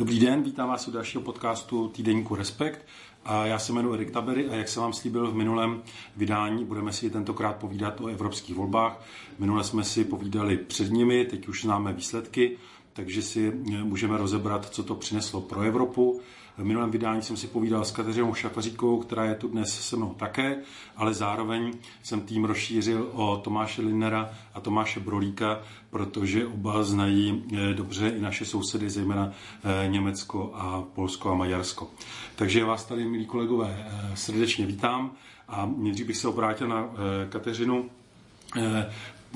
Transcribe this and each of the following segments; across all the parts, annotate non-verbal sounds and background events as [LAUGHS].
Dobrý den, vítám vás u dalšího podcastu Týdeníku Respekt. A já se jmenuji Erik Tabery a jak jsem vám slíbil v minulém vydání, budeme si tentokrát povídat o evropských volbách. Minule jsme si povídali před nimi, teď už známe výsledky, takže si můžeme rozebrat, co to přineslo pro Evropu. V minulém vydání jsem si povídal s Kateřinou Šafaříkovou, která je tu dnes se mnou také, ale zároveň jsem tým rozšířil o Tomáše Linnera a Tomáše Brolíka, protože oba znají eh, dobře i naše sousedy, zejména eh, Německo a Polsko a Maďarsko. Takže vás tady, milí kolegové, eh, srdečně vítám a nejdřív bych se obrátil na Kateřinu.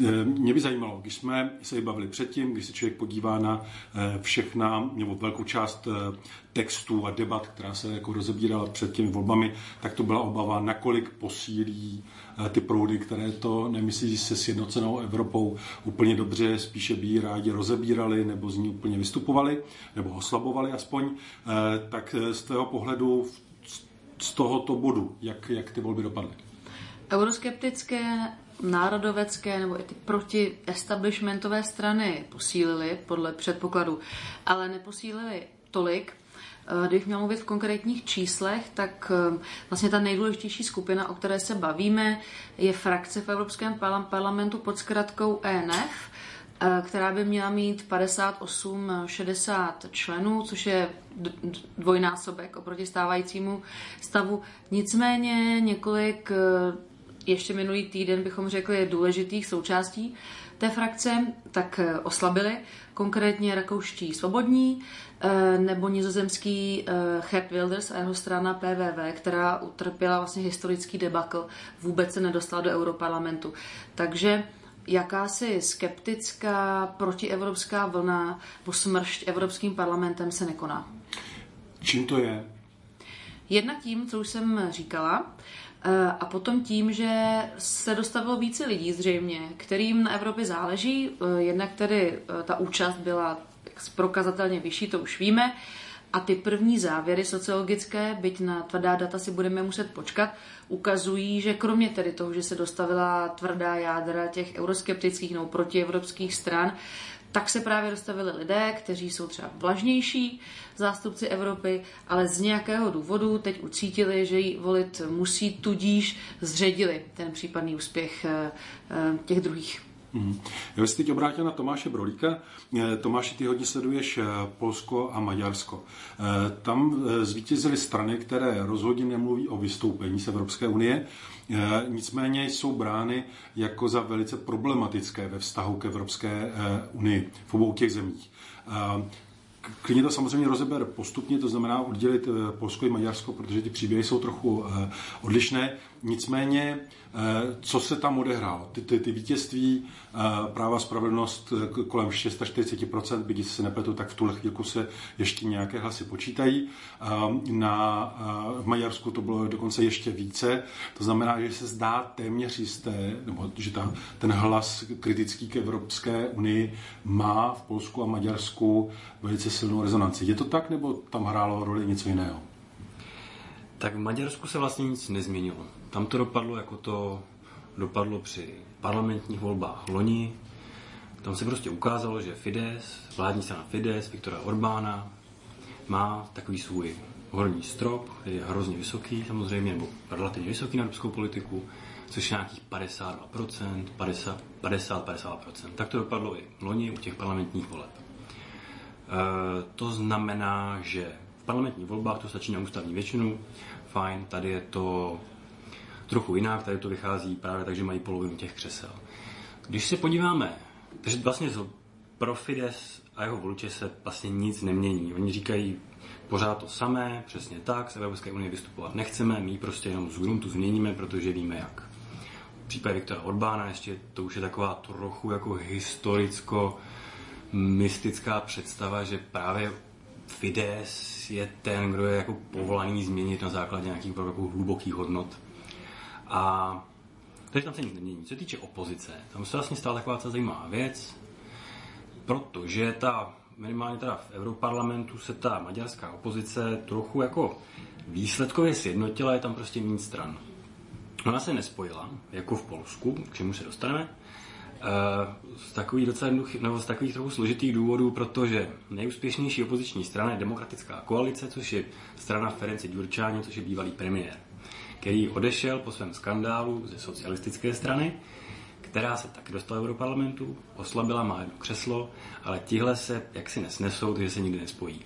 Eh, mě by zajímalo, když jsme se bavili předtím, když se člověk podívá na eh, všechna nebo velkou část eh, textů a debat, která se jako rozebírala před těmi volbami, tak to byla obava, nakolik posílí ty proudy, které to nemyslí se sjednocenou Evropou úplně dobře, spíše by ji rádi rozebírali nebo z ní úplně vystupovali, nebo oslabovali aspoň. Tak z tvého pohledu z tohoto bodu, jak, jak ty volby dopadly? Euroskeptické národovecké nebo i ty proti-establishmentové strany posílily podle předpokladu, ale neposílily tolik, eh, Když měl mluvit v konkrétních číslech, tak eh, vlastně ta nejdůležitější skupina, o které se bavíme, je frakce v Evropském parlamentu pod zkratkou ENF, eh, která by měla mít 58-60 členů, což je dvojnásobek oproti stávajícímu stavu. Nicméně několik ještě minulý týden bychom řekli důležitých součástí té frakce, tak eh, oslabili, konkrétně rakouští svobodní eh, nebo nizozemský Gert eh, Wilders a jeho strana PVV, která utrpěla vlastně historický debakl, vůbec se nedostala do Europarlamentu. Takže jakási skeptická protievropská vlna po smršť Evropským parlamentem se nekoná. Čím to je? Jednak tím, co už jsem říkala, a potom tím, že se dostavilo více lidí zřejmě, kterým na Evropě záleží, eh, jednak tedy eh, ta účast byla prokazatelně vyšší, to už víme, a ty první závěry sociologické, byť na tvrdá data si budeme muset počkat, ukazují, že kromě tedy toho, že se dostavila tvrdá jádra těch euroskeptických nebo protievropských stran, tak se právě dostavili lidé, kteří jsou třeba vlažnější zástupci Evropy, ale z nějakého důvodu teď ucítili, že ji volit musí, tudíž zředili ten případný úspěch eh, eh, těch druhých. Já bych se teď obrátil na Tomáše Brolíka. Eh, Tomáši, ty hodně sleduješ Polsko a Maďarsko. Tam zvítězily strany, které rozhodně nemluví o vystoupení z Evropské unie, nicméně jsou brány jako za velice problematické ve vztahu k Evropské eh, unii v obou těch zemích. Eh, klidně to samozřejmě rozeber postupně, to znamená oddělit Polsko i Maďarsko, protože ty příběhy jsou trochu odlišné. Nicméně, eh, co se tam odehrálo? Ty, ty, ty vítězství eh, práva spravedlnost eh, kolem 640%, byť se nepletu, tak v tuhle chvíli se ještě nějaké hlasy počítají. Na, v Maďarsku to bylo dokonce ještě více. To znamená, že se zdá téměř jisté, nebo že ta, ten hlas kritický k Evropské unii má v Polsku a Maďarsku velice silnou rezonanci. Je to tak, nebo tam hrálo roli něco jiného? Tak v Maďarsku se vlastně nic nezměnilo. Tam to dopadlo, jako to dopadlo při parlamentních volbách loni. Tam se prostě ukázalo, že Fides, vládní strana Fides, Viktora Orbána, má takový svůj horní strop, který je hrozně vysoký samozřejmě, nebo relativně vysoký na evropskou politiku, což je nějakých 52%, 50, 50 52%. Tak to dopadlo i loni u těch parlamentních voleb. E, to znamená, že v parlamentních volbách to stačí na ústavní většinu, fajn, tady je to trochu jinak, tady to vychází právě tak, že mají polovinu těch křesel. Když se podíváme, takže vlastně pro Fides a jeho voliče se vlastně nic nemění. Oni říkají pořád to samé, přesně tak, z Evropské unie vystupovat nechceme, my prostě jenom z gruntu změníme, protože víme jak. V případě Viktora Orbána ještě to už je taková trochu jako historicko mystická představa, že právě Fides je ten, kdo je jako povolaný změnit na základě nějakých hlubokých hodnot. A takže tam se nic nemění. Co se týče opozice, tam se vlastně stala taková zajímavá věc, protože ta, minimálně teda v Europarlamentu se ta maďarská opozice trochu jako výsledkově sjednotila, je tam prostě méně stran. Ona se nespojila, jako v Polsku, k čemu se dostaneme, z takových docela nebo z takových trochu složitých důvodů, protože nejúspěšnější opoziční strana je Demokratická koalice, což je strana Ferenci Gyurcsány, což je bývalý premiér, který odešel po svém skandálu ze socialistické strany, která se taky dostala do parlamentu, oslabila, má jedno křeslo, ale tihle se jaksi nesnesou, takže se nikdy nespojí.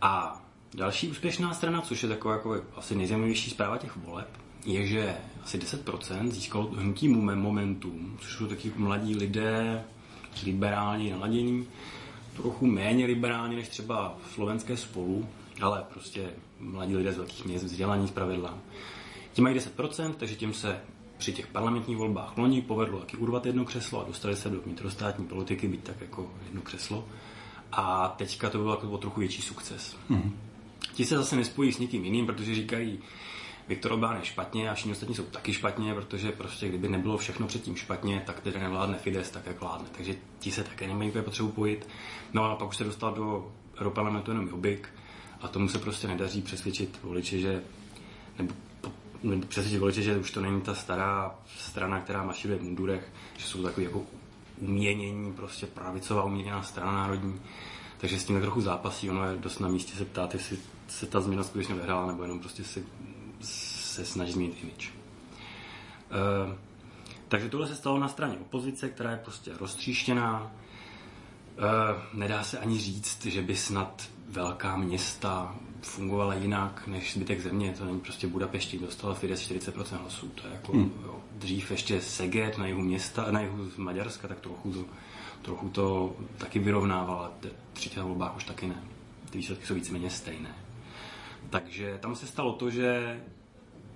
A další úspěšná strana, což je taková jako asi nejzajímavější zpráva těch voleb, je, že asi 10% získalo hnutí Momentum, což jsou taky mladí lidé, liberální naladění, trochu méně liberální než třeba slovenské spolu, ale prostě mladí lidé z velkých měst, vzdělání z pravidla. Ti mají 10%, takže tím se při těch parlamentních volbách loni povedlo taky urvat jedno křeslo a dostali se do vnitrostátní politiky, být tak jako jedno křeslo. A teďka to byl jako trochu větší sukces. Mm-hmm. Ti se zase nespojí s nikým jiným, protože říkají, Viktor Orbán je špatně a všichni ostatní jsou taky špatně, protože prostě kdyby nebylo všechno předtím špatně, tak tedy nevládne Fides tak, jak vládne. Takže ti se také nemají úplně potřebu pojít. No a pak už se dostal do Europarlamentu jenom Jobbik a tomu se prostě nedaří přesvědčit voliče, že nebo přesvědčit voliče, že už to není ta stará strana, která maširuje v mundurech, že jsou takový jako uměnění, prostě pravicová uměněná strana národní. Takže s tím trochu zápasí, ono je dost na místě se ptát, jestli se ta změna skutečně vyhrála, nebo jenom prostě si se snaží změnit image. Uh, takže tohle se stalo na straně opozice, která je prostě roztříštěná. Uh, nedá se ani říct, že by snad velká města fungovala jinak než zbytek země. To není prostě Budapešti, dostala Fidesz 40% hlasů. To je jako hmm. jo, dřív ještě Seget na jihu města, na jihu Maďarska, tak trochu to, trochu to taky vyrovnával, ale tři volbách už taky ne. Ty výsledky jsou víceméně stejné. Takže tam se stalo to, že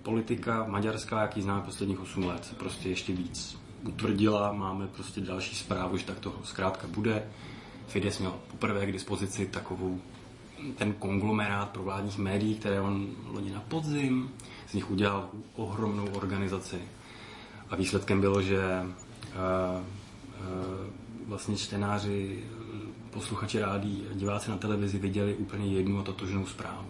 politika maďarská, jaký známe posledních 8 let, se prostě ještě víc utvrdila. Máme prostě další zprávu, že tak to zkrátka bude. Fides měl poprvé k dispozici takovou ten konglomerát provládních médií, které on loni na podzim, z nich udělal ohromnou organizaci. A výsledkem bylo, že uh, uh, vlastně čtenáři, posluchači rádí, diváci na televizi viděli úplně jednu a totožnou zprávu.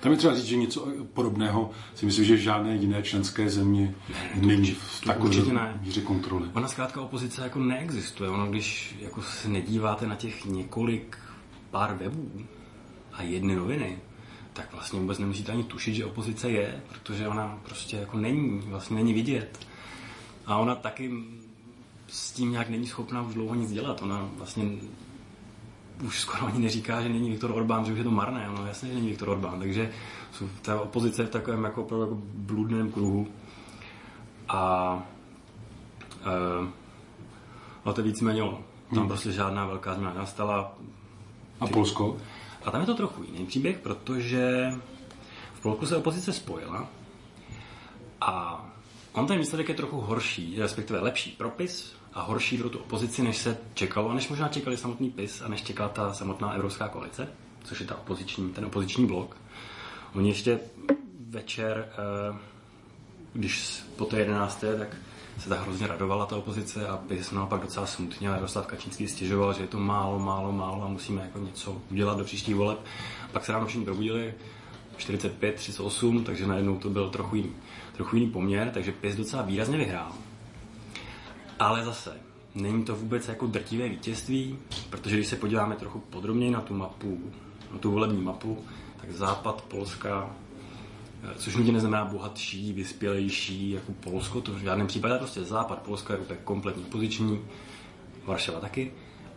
Tam je třeba říct, že něco podobného si myslím, že žádné jiné členské země ne, není v takové míře kontroly. Ona zkrátka opozice jako neexistuje. Ono, když jako se nedíváte na těch několik pár webů a jedny noviny, tak vlastně vůbec nemusíte ani tušit, že opozice je, protože ona prostě jako není, vlastně není vidět. A ona taky s tím nějak není schopná už dlouho nic dělat. Ona vlastně už skoro ani neříká, že není Viktor Orbán, že už je to marné. No jasně, že není Viktor Orbán. Takže ta opozice v takovém jako, opravdu jako bludném kruhu. A uh, no to víceméně ono. Tam hmm. prostě žádná velká změna nastala. A Polsko? A tam je to trochu jiný příběh, protože v Polsku se opozice spojila a on ten výsledek je trochu horší, respektive lepší propis, a horší pro tu opozici, než se čekalo, než možná čekali samotný PIS a než čekala ta samotná Evropská koalice, což je ta opoziční, ten opoziční blok. Oni ještě večer, eh, když po té jedenácté, tak se tak hrozně radovala ta opozice a PIS naopak docela smutně a Jaroslav Kačínský stěžoval, že je to málo, málo, málo a musíme jako něco udělat do příštích voleb. Pak se ráno všichni probudili, 45, 38, takže najednou to byl trochu jiný, trochu jiný poměr, takže PIS docela výrazně vyhrál. Ale zase, není to vůbec jako drtivé vítězství, protože když se podíváme trochu podrobněji na tu mapu, na tu volební mapu, tak západ Polska, což nutně neznamená bohatší, vyspělejší jako Polsko, to v žádném případě prostě západ Polska je úplně kompletně poziční, Varšava taky,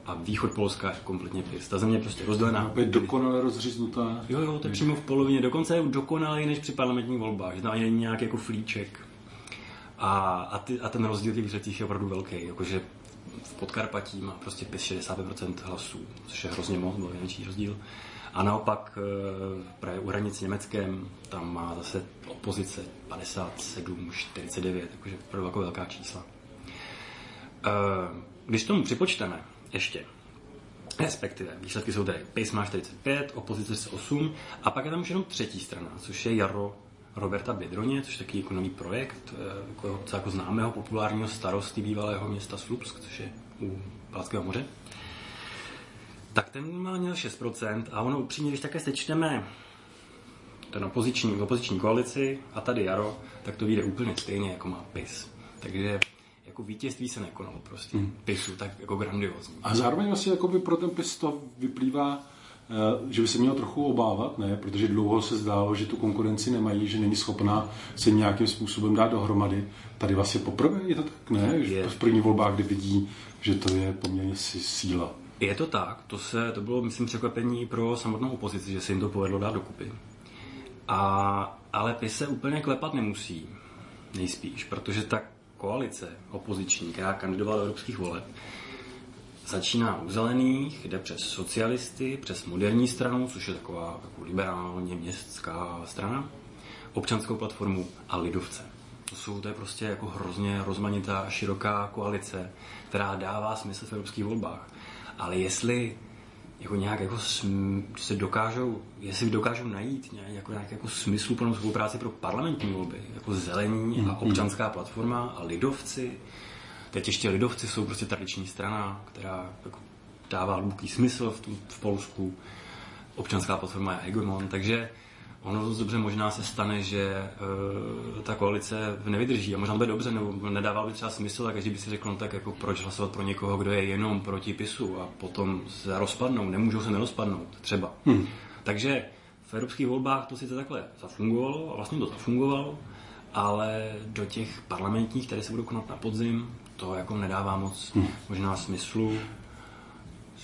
a východ Polska je kompletně pis. Ta země je prostě rozdělená. Je dokonale rozříznutá. Jo, jo, to je přímo v polovině. Dokonce je dokonalej než při parlamentních volbách. Že tam ani není nějaký jako flíček. A, a, ty, a ten rozdíl těch výsledcích je opravdu velký. Jakože v Podkarpatí má prostě 65% hlasů, což je hrozně moc, byl největší rozdíl. A naopak eh, právě u hranic Německém tam má zase opozice 57, 49, jakože opravdu jako velká čísla. Eh, když tomu připočteme ještě, respektive výsledky jsou tady PIS má 45, opozice 8 a pak je tam už jenom třetí strana, což je Jaro Roberta Bědroně, což je takový jako nový projekt eh, jako, jako známého populárního starosty bývalého města Slupsk, což je u Palackého moře. Tak ten má měl 6% a ono upřímně, když také sečteme ten opoziční, opoziční koalici a tady Jaro, tak to vyjde úplně stejně, jako má PIS. Takže jako vítězství se nekonalo prostě. Hmm. PISu, tak jako grandiozní. A zároveň vlastně jako by pro ten PIS to vyplývá, eh, že by se měl trochu obávat, ne? Protože dlouho se zdálo, že tu konkurenci nemají, že není schopná se nějakým způsobem dát dohromady. Tady vlastně poprvé je to tak, ne? Že v první volbách, kdy vidí, že to je poměrně síla. Je to tak, to, se, to bylo, myslím, překvapení pro samotnou opozici, že se jim to povedlo dát dokupy. A, ale PIS se úplně klepat nemusí, nejspíš, protože ta koalice opoziční, která kandidovala do evropských voleb, začíná u zelených, jde přes socialisty, přes moderní stranu, což je taková jako liberálně městská strana, občanskou platformu a lidovce. To jsou to je prostě jako hrozně rozmanitá široká koalice, která dává smysl v evropských volbách. Ale jestli jako nějak jako sm, se dokážou, jestli dokážou najít nějak, jako, nějak jako smysluplnou spolupráci pro parlamentní volby, jako zelení a hmm. občanská platforma a lidovci. Teď ještě lidovci jsou prostě tradiční strana, která jako dává hluboký smysl v, tom, v Polsku. Občanská platforma je hegemon, takže ono dobře možná se stane, že uh, ta koalice nevydrží a možná to bude dobře, nebo nedával by třeba smysl a každý by si řekl, no tak jako proč hlasovat pro někoho, kdo je jenom proti PISu a potom se rozpadnou, nemůžou se nerozpadnout, třeba. Hmm. Takže v evropských volbách to sice takhle zafungovalo a vlastně to zafungovalo, ale do těch parlamentních, které se budou konat na podzim, to jako nedává moc hmm. možná smyslu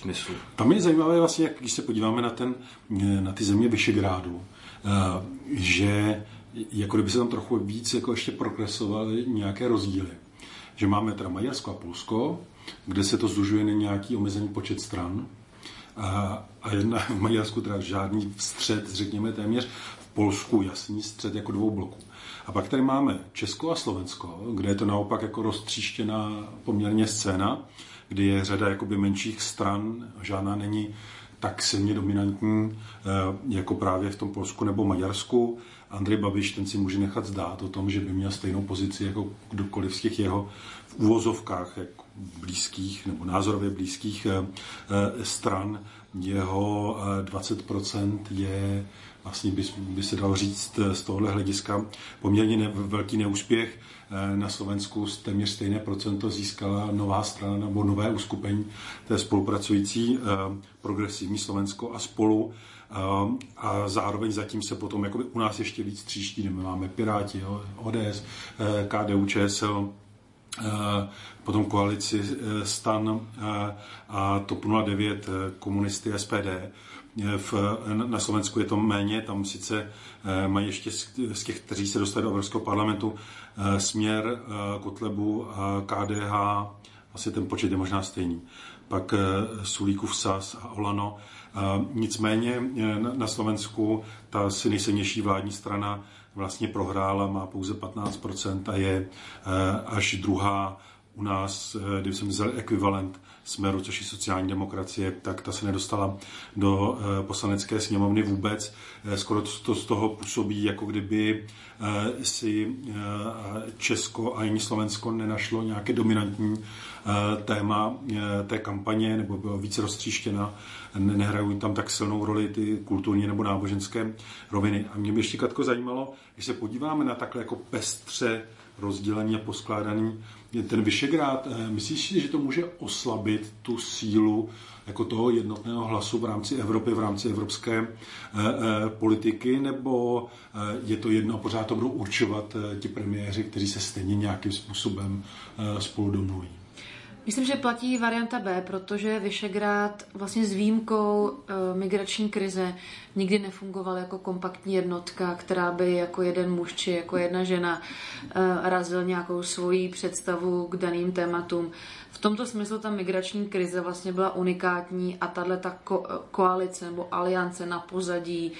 smyslu. Tam je zajímavé vlastně, jak, když se podíváme na, ten, na ty země Vyšegrádu, Eh, že jako kdyby se tam trochu víc jako ještě progresovaly nějaké rozdíly. Že máme teda Maďarsko a Polsko, kde se to zužuje na nějaký omezený počet stran. A, a jedna v Maďarsku teda žádný střed, řekněme téměř, v Polsku jasný střed jako dvou bloků. A pak tady máme Česko a Slovensko, kde je to naopak jako roztříštěná poměrně scéna, kdy je řada jakoby menších stran, žádná není tak silně dominantní eh, jako právě v tom Polsku nebo Maďarsku. Andrej Babiš ten si může nechat zdát o tom, že by měl stejnou pozici jako kdokoliv z těch jeho v úvozovkách jako blízkých nebo názorově blízkých eh, eh, stran. Jeho 20% je vlastně by, by se dalo říct z tohohle hlediska poměrně ne, velký neúspěch. Eh, na Slovensku téměř stejné procento získala nová strana nebo nové uskupení té spolupracující eh, progresivní Slovensko a spolu. Eh, a zároveň zatím se potom jako u nás ještě víc tříští, my máme Piráti, ODS, KDU, ČSL, potom koalici STAN a TOP 09, komunisty SPD v, na Slovensku je to méně, tam sice eh, mají ještě z těch, kteří se dostali do Evropského parlamentu, eh, směr eh, Kotlebu a KDH, asi ten počet je možná stejný. Pak Sulíkův SAS a Olano. Nicméně na Slovensku ta si nejsilnější vládní strana vlastně prohrála, má pouze 15% a je až druhá u nás, kdyby jsem vzal ekvivalent Smeru, což je sociální demokracie, tak ta se nedostala do eh, poslanecké sněmovny vůbec. Eh, skoro to z toho působí, jako kdyby eh, si Česko a ani Slovensko nenašlo nějaké dominantní téma té kampaně, nebo bylo více roztříštěna. Nehrají tam tak silnou roli ty kulturní nebo náboženské roviny. A mě by ještě Katko zajímalo, když se podíváme na takhle jako pestře rozdělený a poskládaný ten Vyšegrád, eh, myslíš si, že to může oslabit tu sílu jako toho jednotného hlasu v rámci Evropy, v rámci evropské eh, eh, politiky, nebo je to jedno pořád to budou určovat ti premiéři, kteří se stejně nějakým způsobem spolu domluví? Myslím, že platí varianta B, protože Vyšegrád vlastně s výjimkou e, migrační krize nikdy nefungoval jako kompaktní jednotka, která by jako jeden muž či jako jedna žena e, razil nějakou svoji představu k daným tématům. V tomto smyslu ta migrační krize vlastně byla unikátní a tahle ta ko- koalice nebo aliance na pozadí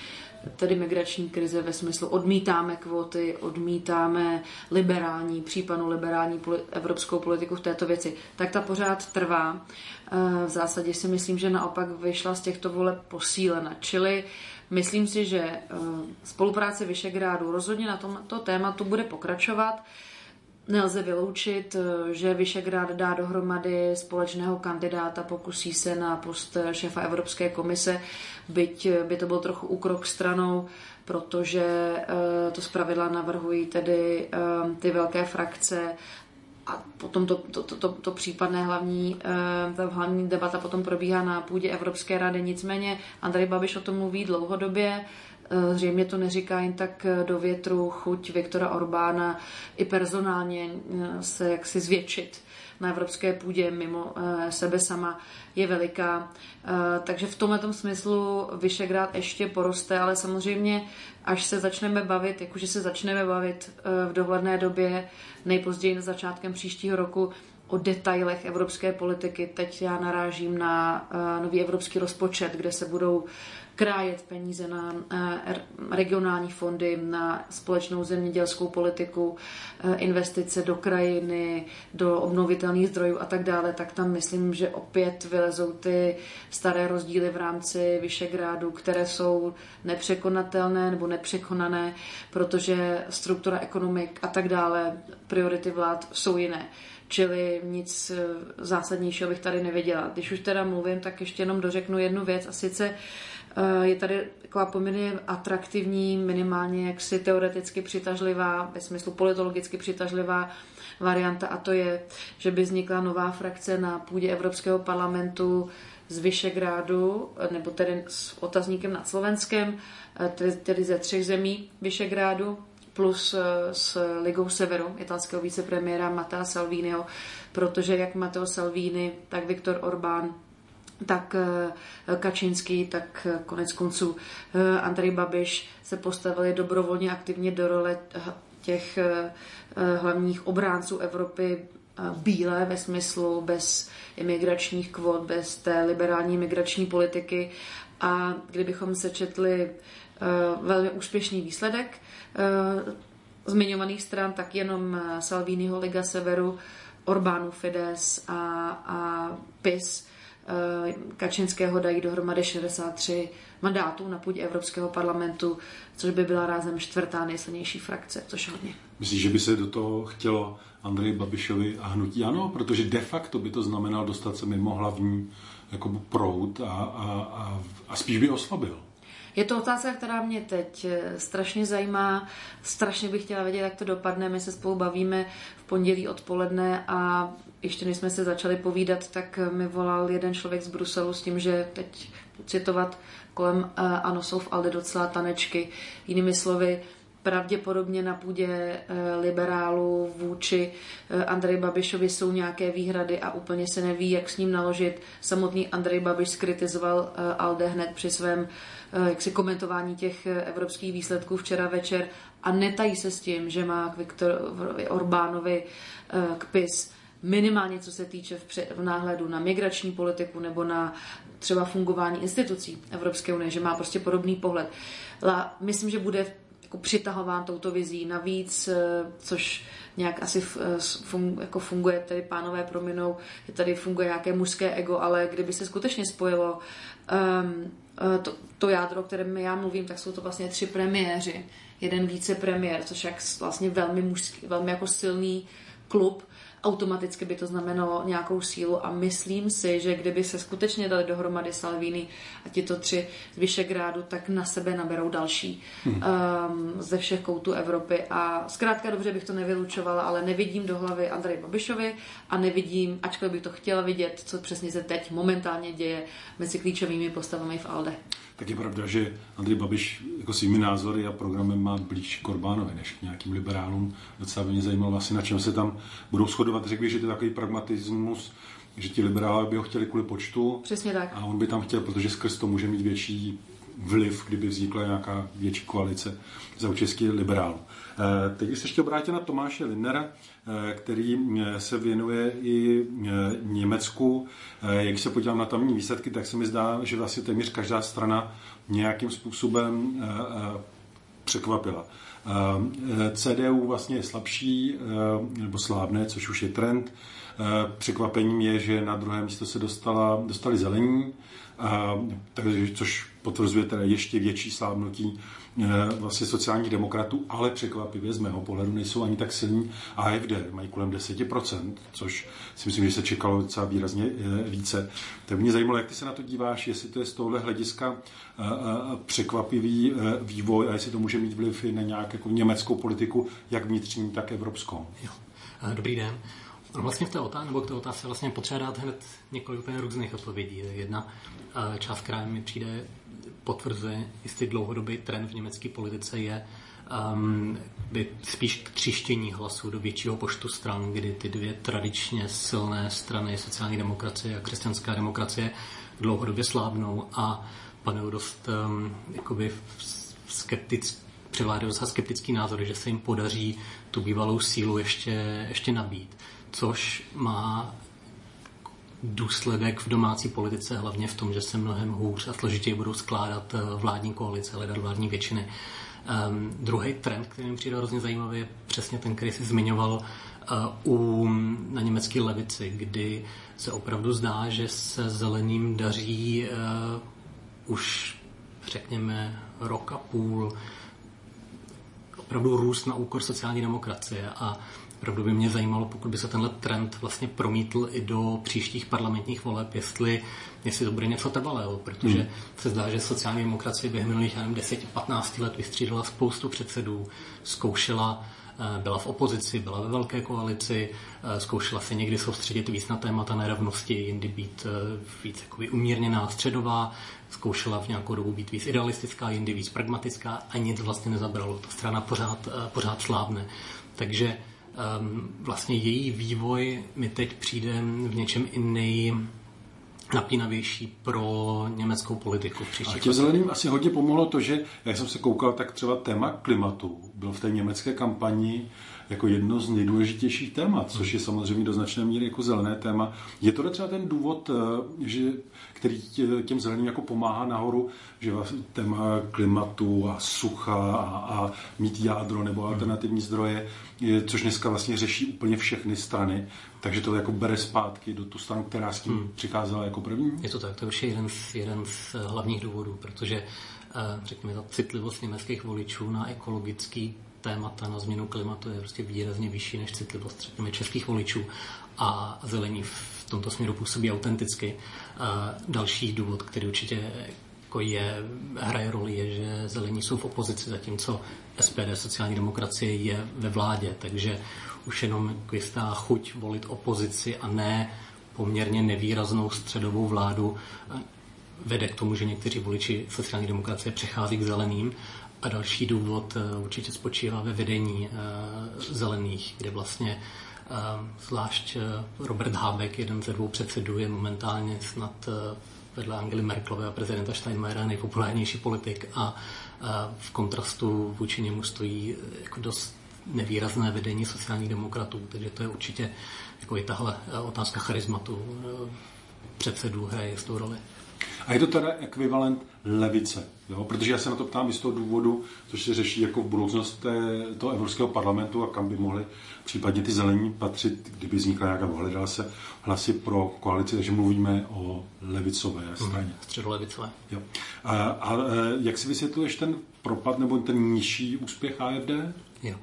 tedy migrační krize ve smyslu odmítáme kvóty, odmítáme liberální, případnou liberální poli- evropskou politiku v této věci, tak ta pořád trvá. Eh, v zásadě si myslím, že naopak vyšla z těchto voleb posílena. Čili myslím si, že eh, spolupráce Vyšegrádu rozhodně na tomto tématu bude pokračovat. Nelze vyloučit, eh, že Vyšegrád dá dohromady společného kandidáta, pokusí se na post šéfa Evropské komise, byť eh, by to byl trochu úkrok stranou, protože eh, to zpravidla navrhují tedy ty velké frakce a potom to, to, to, to, to případné hlavní, ta hlavní debata potom probíhá na půdě Evropské rady. Nicméně Andrej Babiš o tom mluví dlouhodobě, Zřejmě to neříká jen tak do větru chuť Viktora Orbána i personálně se jaksi zvětšit na evropské půdě mimo eh, sebe sama je veliká. Eh, takže v tomhle smyslu Vyšegrád ještě poroste, ale samozřejmě až se začneme bavit, jakože se začneme bavit eh, v dohledné době, nejpozději na začátkem příštího roku, o detailech evropské politiky. Teď já narážím na nový evropský rozpočet, kde se budou krájet peníze na eh, regionální fondy, na společnou zemědělskou politiku, eh, investice do krajiny, do obnovitelných zdrojů a tak dále, tak tam myslím, že opět vylezou ty staré rozdíly v rámci Vyšegrádu, které jsou nepřekonatelné nebo nepřekonané, protože struktura ekonomik a tak dále, priority vlád jsou jiné. Čili nic eh, zásadnějšího bych tady nevěděla. Když už teda mluvím, tak ještě jenom dořeknu jednu věc a sice je tady taková poměrně atraktivní, minimálně jaksi teoreticky přitažlivá, ve smyslu politologicky přitažlivá varianta a to je, že by vznikla nová frakce na půdě Evropského parlamentu z Vyšegrádu, nebo tedy s otazníkem nad Slovenskem, eh, tedy, tedy ze třech zemí Vyšegrádu, plus eh, s Ligou Severu, italského vicepremiéra Matteo Salviniho, protože jak Matteo Salvini, tak Viktor Orbán tak eh, Kačinský, tak eh, konec konců eh, Andrej Babiš se postavili dobrovolně aktivně do role těch hlavních obránců Evropy bílé ve smyslu bez imigračních kvot, bez té liberální migrační politiky. A kdybychom se četli velmi úspěšný výsledek zmiňovaných stran, tak jenom Salviniho Liga Severu, Orbánu Fides a, a PIS Eh, Kačinského dají dohromady 63 mandátů na půdě Evropského parlamentu, což by byla rázem čtvrtá nejsilnější frakce, což hodně. Myslíš, že by se do toho chtělo Andrej Babišovi a hnutí ano? Protože de facto by to znamenalo dostat se mimo hlavní jako proud a, a, a, a spíš by oslabil. Je to otázka, která mě teď eh, strašně zajímá. Strašně bych chtěla vědět, jak to dopadne. My se spolu bavíme v pondělí odpoledne a ještě než jsme se začali povídat, tak mi volal jeden člověk z Bruselu s tím, že teď citovat kolem uh, ano, jsou v Alde docela tanečky. Jinými slovy, pravděpodobně na půdě uh, liberálů vůči uh, Andrej Babišovi jsou nějaké výhrady a úplně se neví, jak s ním naložit. Samotný Andrej Babiš skritizoval Alde hned při svém jaksi komentování těch evropských výsledků včera večer a netají se s tím, že má k Viktor Orbánovi k PIS minimálně co se týče v, v náhledu na migrační politiku nebo na třeba fungování institucí Evropské unie, že má prostě podobný pohled. La, myslím, že bude jako přitahován touto vizí. Navíc, eh, což nějak asi eh, fun, jako funguje, tady pánové prominou, že tady funguje nějaké mužské ego, ale kdyby se skutečně spojilo um, to, to jádro, o kterém já mluvím, tak jsou to vlastně tři premiéři. Jeden vicepremiér, což je vlastně velmi mužský, velmi jako silný klub, automaticky by to znamenalo nějakou sílu a myslím si, že kdyby se skutečně dali dohromady Salvini a tito tři z Vyšegrádu, tak na sebe naberou další hmm. um, ze všech koutů Evropy a zkrátka dobře bych to nevylučovala, ale nevidím do hlavy Andrej Babišovi a nevidím, ačkoliv bych to chtěla vidět, co přesně se teď momentálně děje mezi klíčovými postavami v ALDE tak je pravda, že Andrej Babiš jako svými názory a programem má blíž k Orbánovi než k nějakým liberálům. Docela by mě zajímalo asi, na čem se tam budou shodovat. Řekl bych, že to je takový pragmatismus, že ti liberálové by ho chtěli kvůli počtu. Přesně tak. A on by tam chtěl, protože skrz to může mít větší vliv, kdyby vznikla nějaká větší koalice za český liberál. Eh, teď se ještě obrátil na Tomáše Lindnera, eh, který eh, se věnuje i Německu. Jak se podívám na tamní výsledky, tak se mi zdá, že vlastně téměř každá strana nějakým způsobem překvapila. CDU vlastně je slabší nebo slávné, což už je trend. Překvapením je, že na druhé místo se dostala, dostali zelení, takže, což potvrzuje teda ještě větší slábnutí eh, vlastně sociálních demokratů, ale překvapivě z mého pohledu nejsou ani tak silní. AFD mají kolem 10%, což si myslím, že se čekalo docela výrazně eh, více. Tak mě zajímalo, jak ty se na to díváš, jestli to je z tohle hlediska eh, překvapivý vývoj a jestli to může mít vliv i na nějakou jako německou politiku, jak vnitřní, tak evropskou. Jo. Dobrý den. Vlastně v té otázce, nebo k té otázce vlastně potřeba dát hned několik úplně různých odpovědí. Jedna eh, část, která mi přijde, potvrzuje jistý dlouhodobý trend v německé politice je um, by spíš k třištění hlasů do většího počtu stran, kdy ty dvě tradičně silné strany, sociální demokracie a křesťanská demokracie, dlouhodobě slábnou a panují dost um, jakoby skeptic, převládají dost skeptický názor, že se jim podaří tu bývalou sílu ještě, ještě nabít což má důsledek v domácí politice, hlavně v tom, že se mnohem hůř a složitěji budou skládat eh, vládní koalice, hledat vládní většiny. Um, druhý trend, který mi přijde hrozně zajímavý, je přesně ten, který jsi zmiňoval uh, u, na německé levici, kdy se opravdu zdá, že se zeleným daří uh, už řekněme rok a půl opravdu růst na úkor sociální demokracie a Opravdu by mě zajímalo, pokud by se tenhle trend vlastně promítl i do příštích parlamentních voleb, jestli, jestli to bude něco trvalého, protože hmm. se zdá, že sociální demokracie během minulých 10-15 let vystřídala spoustu předsedů, zkoušela eh, byla v opozici, byla ve velké koalici, eh, zkoušela se někdy soustředit víc na témata nerovnosti, jindy být eh, víc jakoby umírněná, středová, zkoušela v nějakou dobu být víc idealistická, jindy víc pragmatická a nic vlastně nezabralo. Ta strana pořád, pořád slábne. Takže vlastně její vývoj mi teď přijde v něčem i nej napínavější pro německou politiku v příštích A těm zeleným asi hodně pomohlo to, že, jak jsem se koukal, tak třeba téma klimatu byl v té německé kampani jako jedno z nejdůležitějších témat, což je samozřejmě do značné míry jako zelené téma. Je to třeba ten důvod, eh, že, který těm zeleným jako pomáhá nahoru, že vlastně téma klimatu a sucha a, a mít jádro nebo alternativní zdroje, je, což dneska vlastně řeší úplně všechny strany, takže to jako bere zpátky do tu stranu, která s tím hmm. přicházela jako první? Je to tak, to už je jeden z, jeden z hlavních důvodů, protože eh, řekněme, ta citlivost německých voličů na ekologický témata na změnu klimatu je prostě výrazně vyšší než citlivost řekněme, českých voličů. A zelení v tomto směru působí autenticky. A další důvod, který určitě jako je, hraje roli, je, že zelení jsou v opozici, zatímco SPD, sociální demokracie, je ve vládě, takže už jenom jistá chuť volit opozici a ne poměrně nevýraznou středovou vládu vede k tomu, že někteří voliči sociální demokracie přechází k zeleným a další důvod eh, určitě spočívá ve vedení eh, zelených, kde vlastně eh, zvlášť Robert Habeck, jeden ze dvou předsedů, je momentálně snad vedle Angely Merkelové a prezidenta Steinmeiera nejpopulárnější politik a v kontrastu vůči němu stojí jako dost nevýrazné vedení sociálních demokratů, takže to je určitě jako i tahle otázka charizmatu předsedů hraje s tou roli. A je to teda ekvivalent levice, jo? protože já se na to ptám i z toho důvodu, což se řeší jako v budoucnost té, toho Evropského parlamentu a kam by mohli případně ty zelení patřit, kdyby vznikla nějaká, hledala se hlasy pro koalici, takže mluvíme o levicové mhm. straně. Hmm, středolevicové. Jo. A, a, a jak si vysvětluješ ten propad nebo ten nižší úspěch AFD? Jo.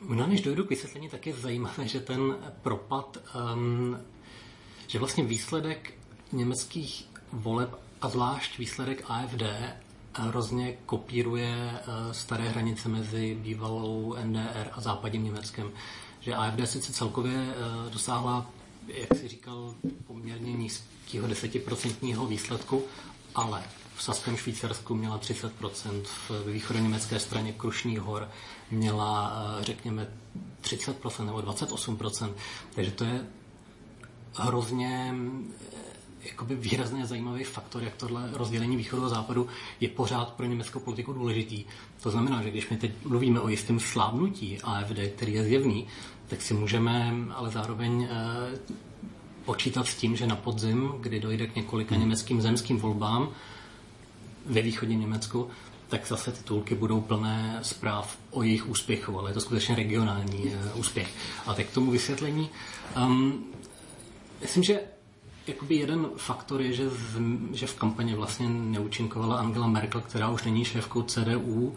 Možná než dojdu k vysvětlení, tak je zajímavé, že ten propad, um, že vlastně výsledek německých voleb a zvlášť výsledek AFD hrozně kopíruje eh, staré hranice mezi bývalou NDR a západním Německem. Že AFD sice celkově eh, dosáhla, jak si říkal, poměrně nízkého desetiprocentního výsledku, ale v Saském Švýcarsku měla 30%, v východní německé straně Krušný hor měla, eh, řekněme, 30% nebo 28%. Takže to je hrozně jakoby výrazně zajímavý faktor, jak tohle rozdělení východu a západu je pořád pro německou politiku důležitý. To znamená, že když my teď mluvíme o jistém slábnutí AFD, který je zjevný, tak si můžeme ale zároveň eh, počítat s tím, že na podzim, kdy dojde k několika hmm. německým zemským volbám ve východním Německu, tak zase titulky budou plné zpráv o jejich úspěchu, ale je to skutečně regionální uh, úspěch. A tak k tomu vysvětlení. Um, myslím, že jakoby jeden faktor je, že v, že v kampani vlastně neúčinkovala Angela Merkel, která už není šéfkou CDU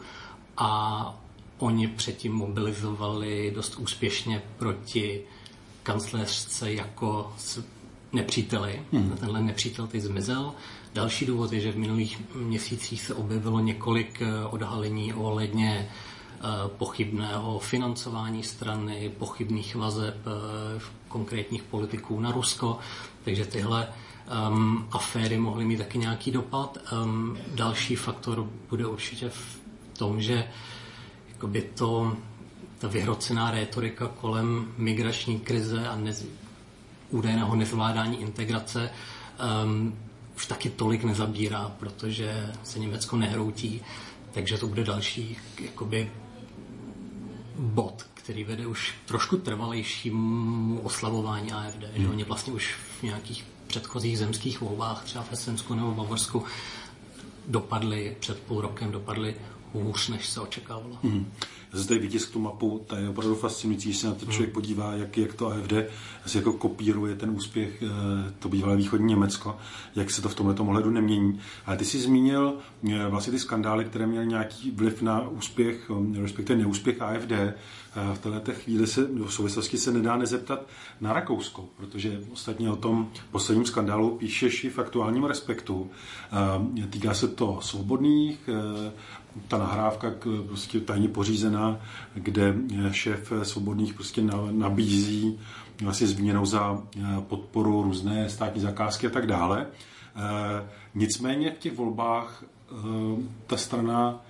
a oni předtím mobilizovali dost úspěšně proti kancléřce jako nepříteli. Hmm. Tenhle nepřítel teď zmizel. Další důvod je, že v minulých měsících se objevilo několik eh, odhalení ohledně pochybného financování strany, pochybných vazeb konkrétních politiků na Rusko. Takže tyhle um, aféry mohly mít taky nějaký dopad. Um, další faktor bude určitě v tom, že jakoby to, ta vyhrocená rétorika kolem migrační krize a nez, údajného nezvládání integrace um, už taky tolik nezabírá, protože se Německo nehroutí, takže to bude další jakoby bod, který vede už trošku trvalejšímu oslavování AFD, hmm. že oni vlastně už v nějakých předchozích zemských volbách, třeba v Esensku nebo Bavorsku, dopadly před půl rokem, dopadly hůř, než se očekávalo. Hmm. Já zde vytisk tu mapu, ta je opravdu fascinující, když se na to člověk hmm. podívá, jak, jak to AFD asi jako kopíruje ten úspěch, eh, to bývalé východní Německo, jak se to v tomto ohledu nemění. Ale ty jsi zmínil eh, vlastně ty skandály, které měly nějaký vliv na úspěch, eh, respektive neúspěch AFD. V této chvíli se v souvislosti se nedá nezeptat na Rakousko, protože ostatně o tom posledním skandálu píšeš i v aktuálním respektu. Týká se to svobodných, ta nahrávka prostě tajně pořízená, kde šéf svobodných prostě nabízí vlastně zmíněnou za eh, podporu různé státní zakázky a tak dále. Eh, nicméně v těch volbách eh, ta strana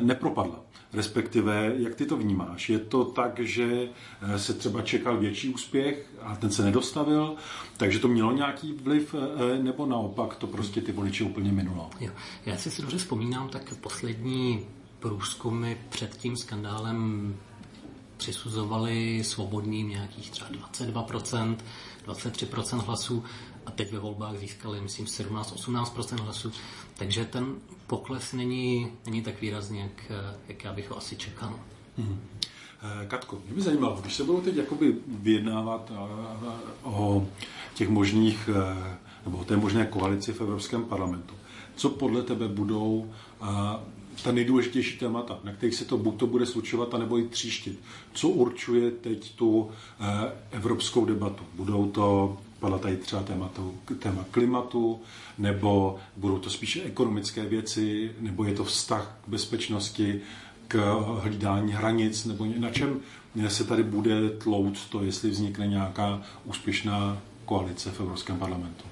nepropadla. Respektive, jak ty to vnímáš? Je to tak, že se třeba čekal větší úspěch a ten se nedostavil, takže to mělo nějaký vliv, nebo naopak to prostě ty voliče úplně minulo? Jo. Já si si dobře vzpomínám, tak poslední průzkumy před tím skandálem přisuzovali svobodným nějakých třeba 22%, 23% hlasů a teď ve volbách získali, myslím, 17-18% hlasů. Takže ten pokles není, není tak výrazný, jak, jak já bych ho asi čekal. Hmm. Katko, mě by zajímalo, když se budou teď jakoby vyjednávat o těch možných, nebo o té možné koalici v Evropském parlamentu, co podle tebe budou ta nejdůležitější témata, na kterých se to buď to bude slučovat, anebo i tříštit. Co určuje teď tu eh, evropskou debatu? Budou to, padla tady třeba tématu, téma klimatu, nebo budou to spíše ekonomické věci, nebo je to vztah k bezpečnosti, k hlídání hranic, nebo na čem se tady bude tlout to, jestli vznikne nějaká úspěšná koalice v Evropském parlamentu?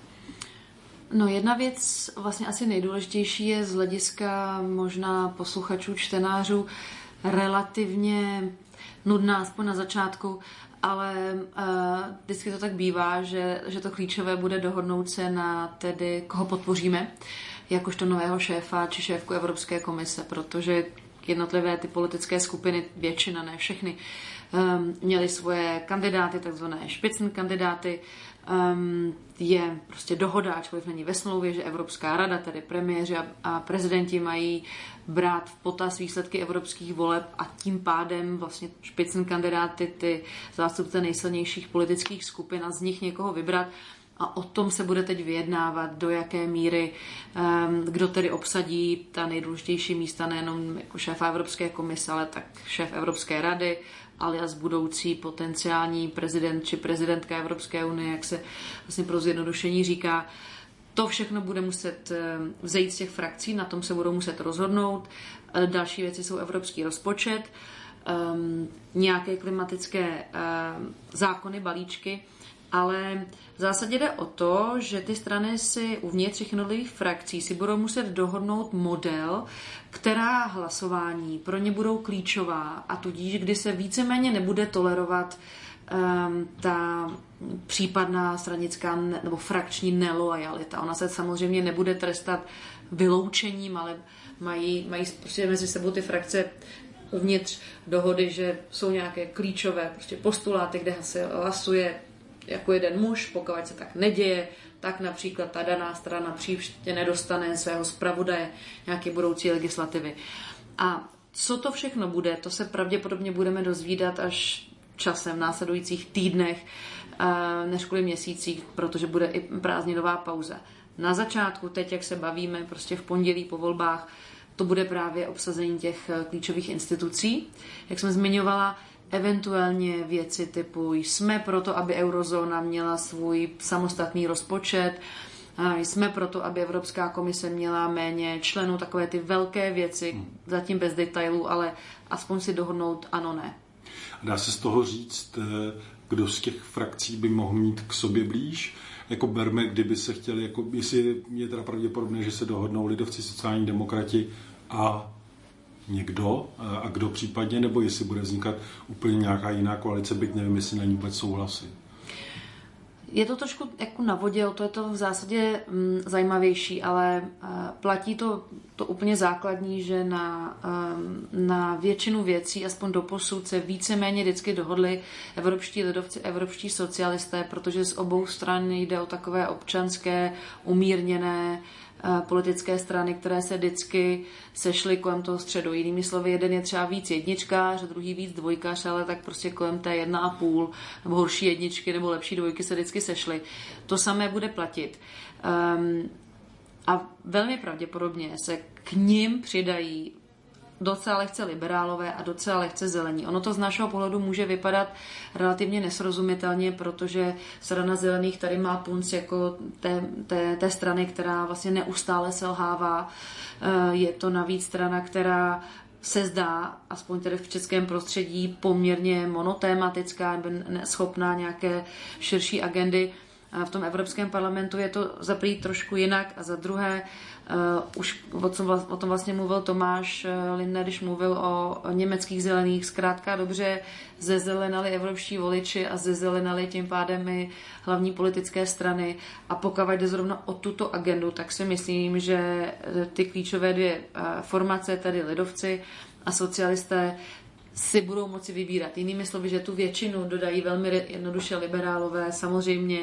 No jedna věc, vlastně asi nejdůležitější je z hlediska možná posluchačů, čtenářů, relativně nudná, aspoň na začátku, ale uh, vždycky to tak bývá, že, že to klíčové bude dohodnout se na tedy, koho podpoříme, jakožto nového šéfa či šéfku Evropské komise, protože jednotlivé ty politické skupiny, většina, ne všechny, um, měly svoje kandidáty, takzvané špicn kandidáty, um, je prostě dohoda, ačkoliv není ve smlouvě, že Evropská rada, tedy premiéři a, a prezidenti mají brát v potaz výsledky evropských voleb a tím pádem vlastně špicn kandidáty, ty zástupce nejsilnějších politických skupin a z nich někoho vybrat. A o tom se bude teď vyjednávat, do jaké míry, um, kdo tedy obsadí ta nejdůležitější místa, nejenom jako šéfa Evropské komise, ale tak šéf Evropské rady, alias budoucí potenciální prezident či prezidentka Evropské unie, jak se vlastně pro zjednodušení říká. To všechno bude muset eh, vzejít z těch frakcí, na tom se budou muset rozhodnout. Eh, další věci jsou evropský rozpočet, ehm, nějaké klimatické ehm, zákony, balíčky, ale v zásadě jde o to, že ty strany si uvnitř těch jednotlivých frakcí si budou muset dohodnout model, která hlasování pro ně budou klíčová a tudíž, kdy se víceméně nebude tolerovat um, ta případná stranická nebo frakční nelojalita. Ona se samozřejmě nebude trestat vyloučením, ale mají, mají prostě mezi sebou ty frakce uvnitř dohody, že jsou nějaké klíčové prostě postuláty, kde se hlasuje jako jeden muž, pokud se tak neděje, tak například ta daná strana příště nedostane svého zpravodaje nějaké budoucí legislativy. A co to všechno bude, to se pravděpodobně budeme dozvídat až časem, v následujících týdnech, eh, než kvůli měsících, protože bude i prázdninová pauza. Na začátku, teď, jak se bavíme, prostě v pondělí po volbách, to bude právě obsazení těch eh, klíčových institucí. Jak jsem zmiňovala, eventuálně věci typu jsme proto, aby eurozóna měla svůj samostatný rozpočet, Jsme proto, aby Evropská komise měla méně členů, takové ty velké věci, hmm. zatím bez detailů, ale aspoň si dohodnout ano, ne. Dá se z toho říct, eh, kdo z těch frakcí by mohl mít k sobě blíž? Jako berme, kdyby se chtěli, jako, jestli je teda pravděpodobné, že se dohodnou lidovci, sociální demokrati a někdo a kdo případně, nebo jestli bude vznikat úplně nějaká jiná koalice, byť nevím, jestli na ní vůbec souhlasí. Je to trošku jako na vodě, to je to v zásadě mm, zajímavější, ale uh, platí to, to úplně základní, že na, um, na většinu věcí, aspoň do posud, se víceméně vždycky dohodli evropští lidovci, evropští socialisté, protože z obou stran jde o takové občanské, umírněné, politické strany, které se vždycky sešly kolem toho středu. Jinými slovy, jeden je třeba víc jedničkář, druhý víc dvojkař, ale tak prostě kolem té jedna a půl, nebo horší jedničky, nebo lepší dvojky se vždycky sešly. To samé bude platit. Um, a velmi pravděpodobně se k ním přidají docela lehce liberálové a docela lehce zelení. Ono to z našeho pohledu může vypadat relativně nesrozumitelně, protože strana zelených tady má punc jako té, té, té strany, která vlastně neustále selhává. Eh, je to navíc strana, která se zdá, aspoň tedy v českém prostředí, poměrně monotématická, schopná nějaké širší agendy. V tom Evropském parlamentu je to za trošku jinak a za druhé Uh, už o, tom, o tom vlastně mluvil Tomáš uh, Lindner, když mluvil o, německých zelených. Zkrátka dobře zezelenali evropští voliči a zezelenali tím pádem i hlavní politické strany. A pokud jde zrovna o tuto agendu, tak si myslím, že ty klíčové dvě formace, tedy lidovci a socialisté, si budou moci vybírat. Jinými slovy, že tu většinu dodají velmi jednoduše liberálové, samozřejmě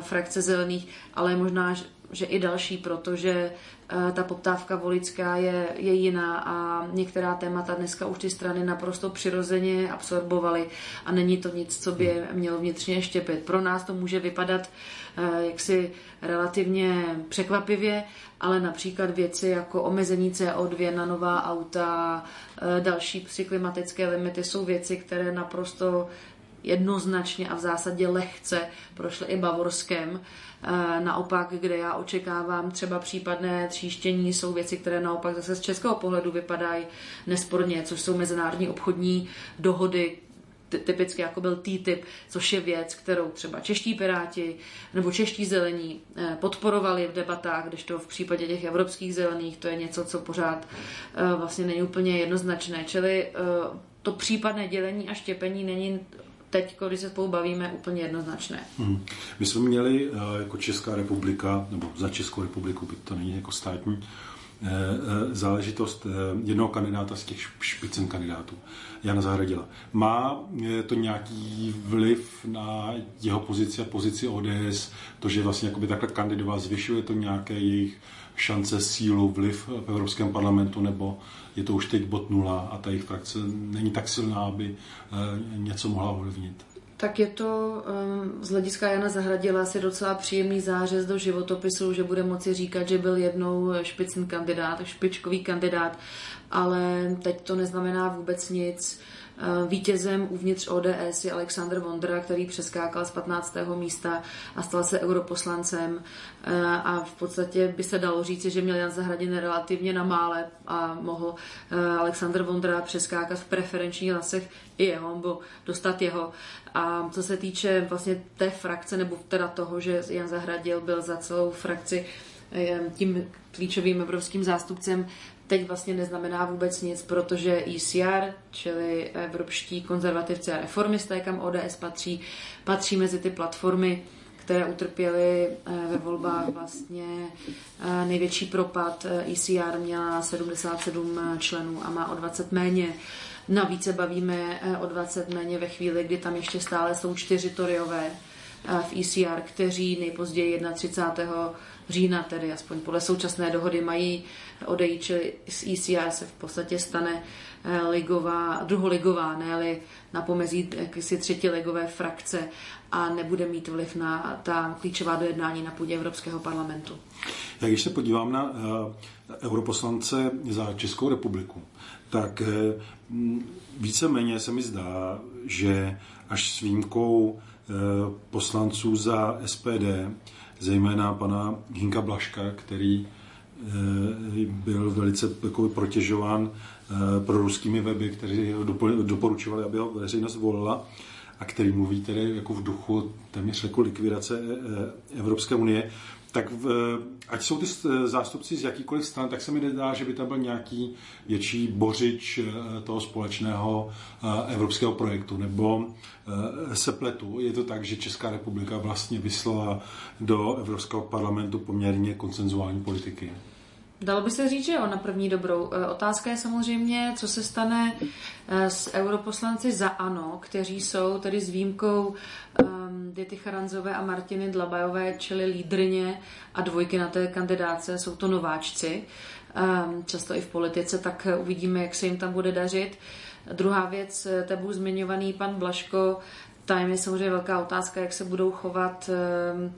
frakce zelených, ale možná, že i další, protože eh, ta poptávka voličská je, je jiná a některá témata dneska už ty strany naprosto přirozeně absorbovaly a není to nic, co by mělo vnitřně štěpit. Pro nás to může vypadat eh, jaksi relativně překvapivě, ale například věci jako omezení CO2 na nová auta, eh, další klimatické limity jsou věci, které naprosto jednoznačně a v zásadě lehce prošly i Bavorskem naopak, kde já očekávám třeba případné tříštění, jsou věci, které naopak zase z českého pohledu vypadají nesporně, což jsou mezinárodní obchodní dohody, typicky jako byl TTIP, což je věc, kterou třeba čeští piráti nebo čeští zelení eh, podporovali v debatách, když to v případě těch evropských zelených to je něco, co pořád eh, vlastně není úplně jednoznačné. Čili to případné dělení a štěpení není teď, když se spolu bavíme, úplně jednoznačné. Hmm. My jsme měli eh, jako Česká republika, nebo za Českou republiku, by to není jako státní, eh, eh, záležitost jednoho kandidáta z těch špicen kandidátů, Jana Zahradila. Má to nějaký vliv na jeho pozici a pozici ODS, to, že vlastně takhle kandidoval, zvyšuje to nějaké jejich šance, sílu, vliv v Evropském parlamentu, nebo je to už teď bod nula a ta jejich frakce není tak silná, aby eh, něco mohla ovlivnit. Tak je to um, z hlediska Jana Zahradila asi docela příjemný zářez do životopisu, že bude moci říkat, že byl jednou špicný kandidát, špičkový kandidát, ale teď to neznamená vůbec nic. Eh, vítězem uvnitř ODS je Alexander Vondra, který přeskákal z 15. místa a stal se europoslancem eh, a v podstatě by se dalo říci, že měl Jan Zahradin relativně na mále a mohl eh, Alexander Vondra přeskákat v preferenčních hlasech i jeho, nebo dostat jeho. A co se týče vlastně té frakce, nebo teda toho, že Jan Zahradil byl za celou frakci tím klíčovým evropským zástupcem, teď vlastně neznamená vůbec nic, protože ECR, čili Evropští konzervativci a reformisté, kam ODS patří, patří mezi ty platformy, které utrpěly eh, ve volbách vlastně eh, největší propad. ECR měla 77 členů a má o 20 méně. Navíc se bavíme eh, o 20 méně ve chvíli, kdy tam ještě stále jsou čtyři toriové v ECR, kteří nejpozději 31 října, tedy aspoň podle současné dohody, mají odejít, čili z ECR se v podstatě stane eh, ligová, druholigová, ne na pomezí třetí ligové frakce a nebude mít vliv na ta klíčová dojednání na půdě Evropského parlamentu. Jak když se podívám na uh, europoslance za Českou republiku, tak uh, víceméně se mi zdá, že až s výjimkou poslanců za SPD zejména pana Hinka Blaška, který byl velice jako protěžován pro ruskými weby, kteří ho doporučovali, aby ho veřejnost volila a který mluví tedy jako v duchu téměř jako likvidace Evropské unie, tak v, ať jsou ty zástupci z jakýkoliv stran, tak se mi nedá, že by tam byl nějaký větší bořič eh, toho společného eh, evropského projektu, nebo eh, se pletu. Je to tak, že Česká republika vlastně vyslala do Evropského parlamentu poměrně koncenzuální politiky. Dalo by se říct, že jo, na první dobrou. Otázka je samozřejmě, co se stane s europoslanci za ANO, kteří jsou tedy s výjimkou um, Dity Charanzové a Martiny Dlabajové, čili lídrně a dvojky na té kandidáce, jsou to nováčci, um, často i v politice, tak uvidíme, jak se jim tam bude dařit. Druhá věc, e, tebu zmiňovaný pan Blaško, tam je samozřejmě velká otázka, jak se budou chovat um,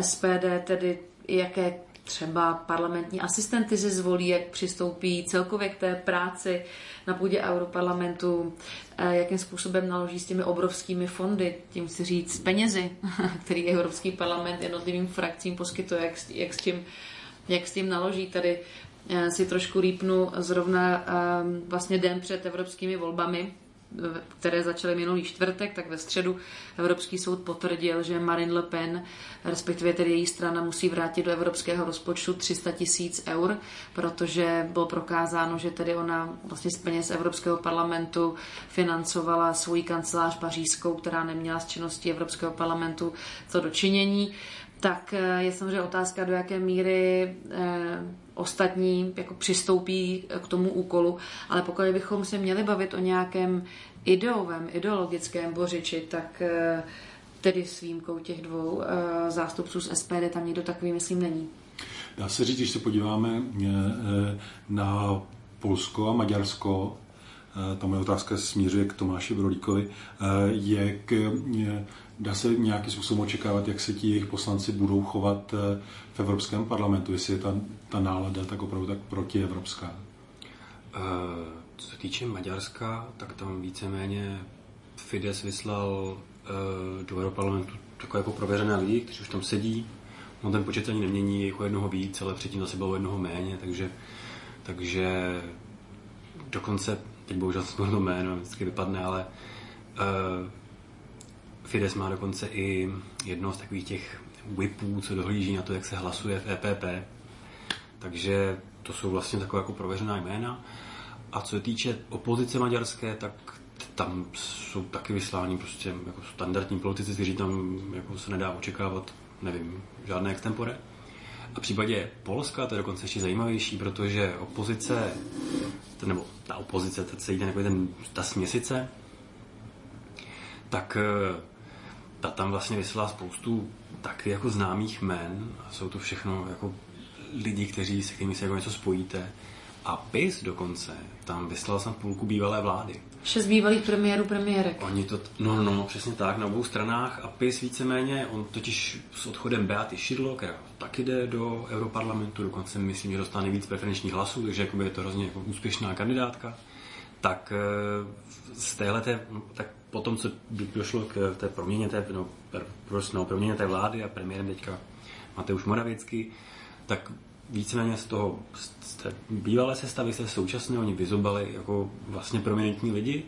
SPD, tedy jaké třeba parlamentní asistenty se zvolí, jak přistoupí celkově k té práci na půdě Europarlamentu, eh, jakým způsobem naloží s těmi obrovskými fondy, tím si říct penězi, [LAUGHS] který Evropský parlament jednotlivým frakcím poskytuje, jak, jak, s, tím, jak s tím naloží. Tady eh, si trošku rýpnu zrovna ehm, vlastně den před evropskými volbami, které začaly minulý čtvrtek, tak ve středu Evropský soud potvrdil, že Marine Le Pen, respektive tedy její strana, musí vrátit do evropského rozpočtu 300 tisíc eur, protože bylo prokázáno, že tedy ona vlastně z peněz Evropského parlamentu financovala svůj kancelář pařížskou, která neměla z činnosti Evropského parlamentu co dočinění. Tak eh, je samozřejmě otázka, do jaké míry eh, ostatní jako přistoupí k tomu úkolu, ale pokud bychom se měli bavit o nějakém ideovém, ideologickém bořiči, tak eh, tedy s výjimkou těch dvou zástupců z SPD tam nikdo takový, myslím, není. Dá se říct, když se podíváme na Polsko a Maďarsko, ta moje otázka směřuje k Tomáši Brolíkovi, jak dá se nějakým způsobem očekávat, jak se ti jejich poslanci budou chovat eh, v Evropském parlamentu, jestli je ta, ta nálada tak opravdu tak protievropská? Uh, co se týče Maďarska, tak tam víceméně Fides vyslal uh, do Europarlamentu takové jako prověřené lidi, kteří už tam sedí. On ten počet ani nemění, jako jednoho víc, ale předtím zase bylo jednoho méně, takže, takže dokonce, teď bohužel jsem to jméno, vždycky vypadne, ale Fides má dokonce i jedno z takových těch whipů, co dohlíží na to, jak se hlasuje v EPP. Takže to jsou vlastně takové jako prověřená jména. A co se týče opozice maďarské, tak tam jsou taky vysláni prostě jako standardní politici, kteří tam jako se nedá očekávat, nevím, žádné extempore. A v případě Polska to je dokonce ještě zajímavější, protože opozice, nebo ta opozice, teď se jde ten, ta směsice, tak eh, ta tam vlastně vyslala spoustu taky jako známých men. A jsou to všechno jako lidi, kteří se kterými se jako něco spojíte. A PIS dokonce tam vyslal jsem půlku bývalé vlády. Šest bývalých premiérů premiérek. Oni to, no, no, no, přesně tak, na obou stranách a PIS víceméně, on totiž s odchodem Beaty Šidlo, která taky jde do Europarlamentu, dokonce myslím, že dostane víc preferenčních hlasů, takže jakoby je to hrozně jako úspěšná kandidátka, tak eh, z téhle, tak potom, co došlo k té proměně té, no, no, proměně té vlády a premiérem teďka Mateusz Moravěcky, tak víceméně z toho, z té bývalé sestavy se současně oni vyzobali jako vlastně prominentní lidi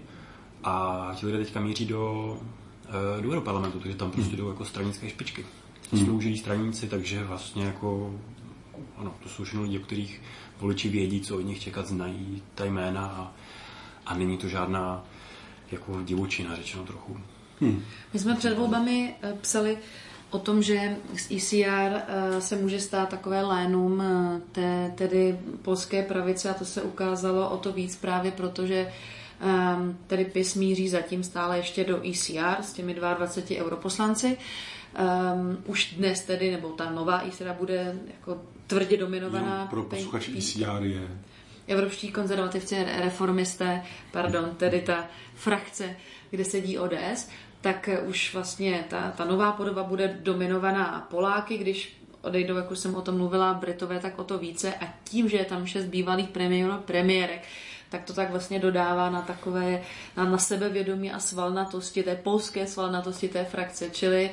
a ti lidé teďka míří do, eh, do Europarlamentu, takže tam prostě hmm. jdou jako stranické špičky. Hmm. Slouží straníci, takže vlastně jako ano, to jsou všechno lidi, o kterých voliči vědí, co od nich čekat, znají ta jména a, a není to žádná jako divočina řečeno trochu. Hmm. My jsme před volbami eh, psali o tom, že z ECR eh, se může stát takové lénum eh, té tedy polské pravice a to se ukázalo o to víc právě proto, že ehm, tedy PIS míří zatím stále ještě do ECR s těmi 22 europoslanci. Um, už dnes tedy, nebo ta nová ECR bude jako tvrdě dominovaná. Jo, pro posluchače ECR je evropští konzervativci, reformisté, pardon, tedy ta frakce, kde sedí ODS, tak už vlastně ta, ta nová podoba bude dominovaná Poláky, když odejdou, jak už jsem o tom mluvila, Britové, tak o to více. A tím, že je tam šest bývalých premiérů, premiérek, tak to tak vlastně dodává na takové, na, na sebevědomí a svalnatosti, té polské svalnatosti té frakce, čili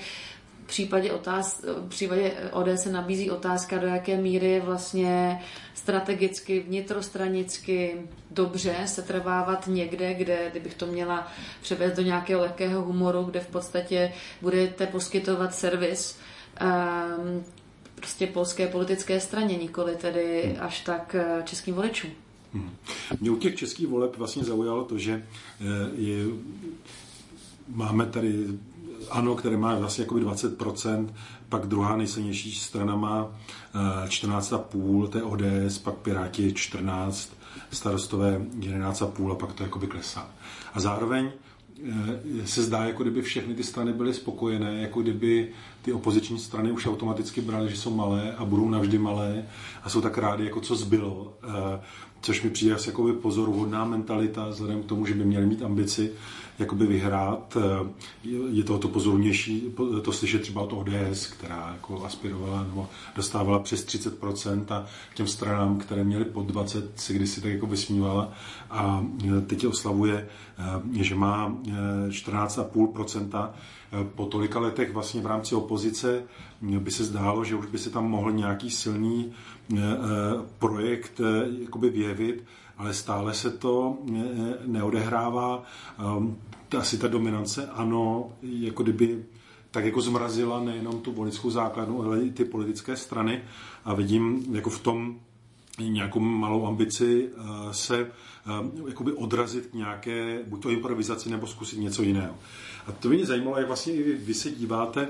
v případě, otáz, v případě ODS se nabízí otázka, do jaké míry je vlastně strategicky, vnitrostranicky dobře se trvávat někde, kde, kdybych to měla převést do nějakého lehkého humoru, kde v podstatě budete poskytovat servis um, prostě polské politické straně, nikoli tedy až tak eh, českým voličům. Hmm. Mě u těch českých voleb vlastně zaujalo to, že eh, je, máme tady ANO, které má vlastně jakoby 20%, pak druhá nejsilnější strana má 14,5, eh, to je ODS, pak Piráti 14, starostové 11,5 a pak to jakoby klesá. A zároveň eh, se zdá, jako kdyby všechny ty strany byly spokojené, jako kdyby ty opoziční strany už automaticky brali, že jsou malé a budou navždy malé a jsou tak rádi, jako co zbylo. Eh, což mi přijde asi jako pozoruhodná mentalita, vzhledem k tomu, že by měli mít ambici jakoby vyhrát. Eh, je to to pozornější, to slyšet třeba od ODS, která jako aspirovala nebo dostávala přes 30% a těm stranám, které měly pod 20, se kdysi tak jako vysmívala a eh, teď oslavuje, eh, že má 14,5%. Po tolika letech vlastně v rámci opozice by se zdálo, že už by se tam mohl nějaký silný projekt jakoby vyjevit, ale stále se to neodehrává. Ehm, asi ta dominance, ano, jako kdyby tak jako zmrazila nejenom tu voličskou základnu, ale i ty politické strany a vidím jako v tom nějakou malou ambici eh, se eh, jakoby odrazit k nějaké, buď to improvizaci, nebo zkusit něco jiného. A to mě zajímalo, jak vlastně vy se díváte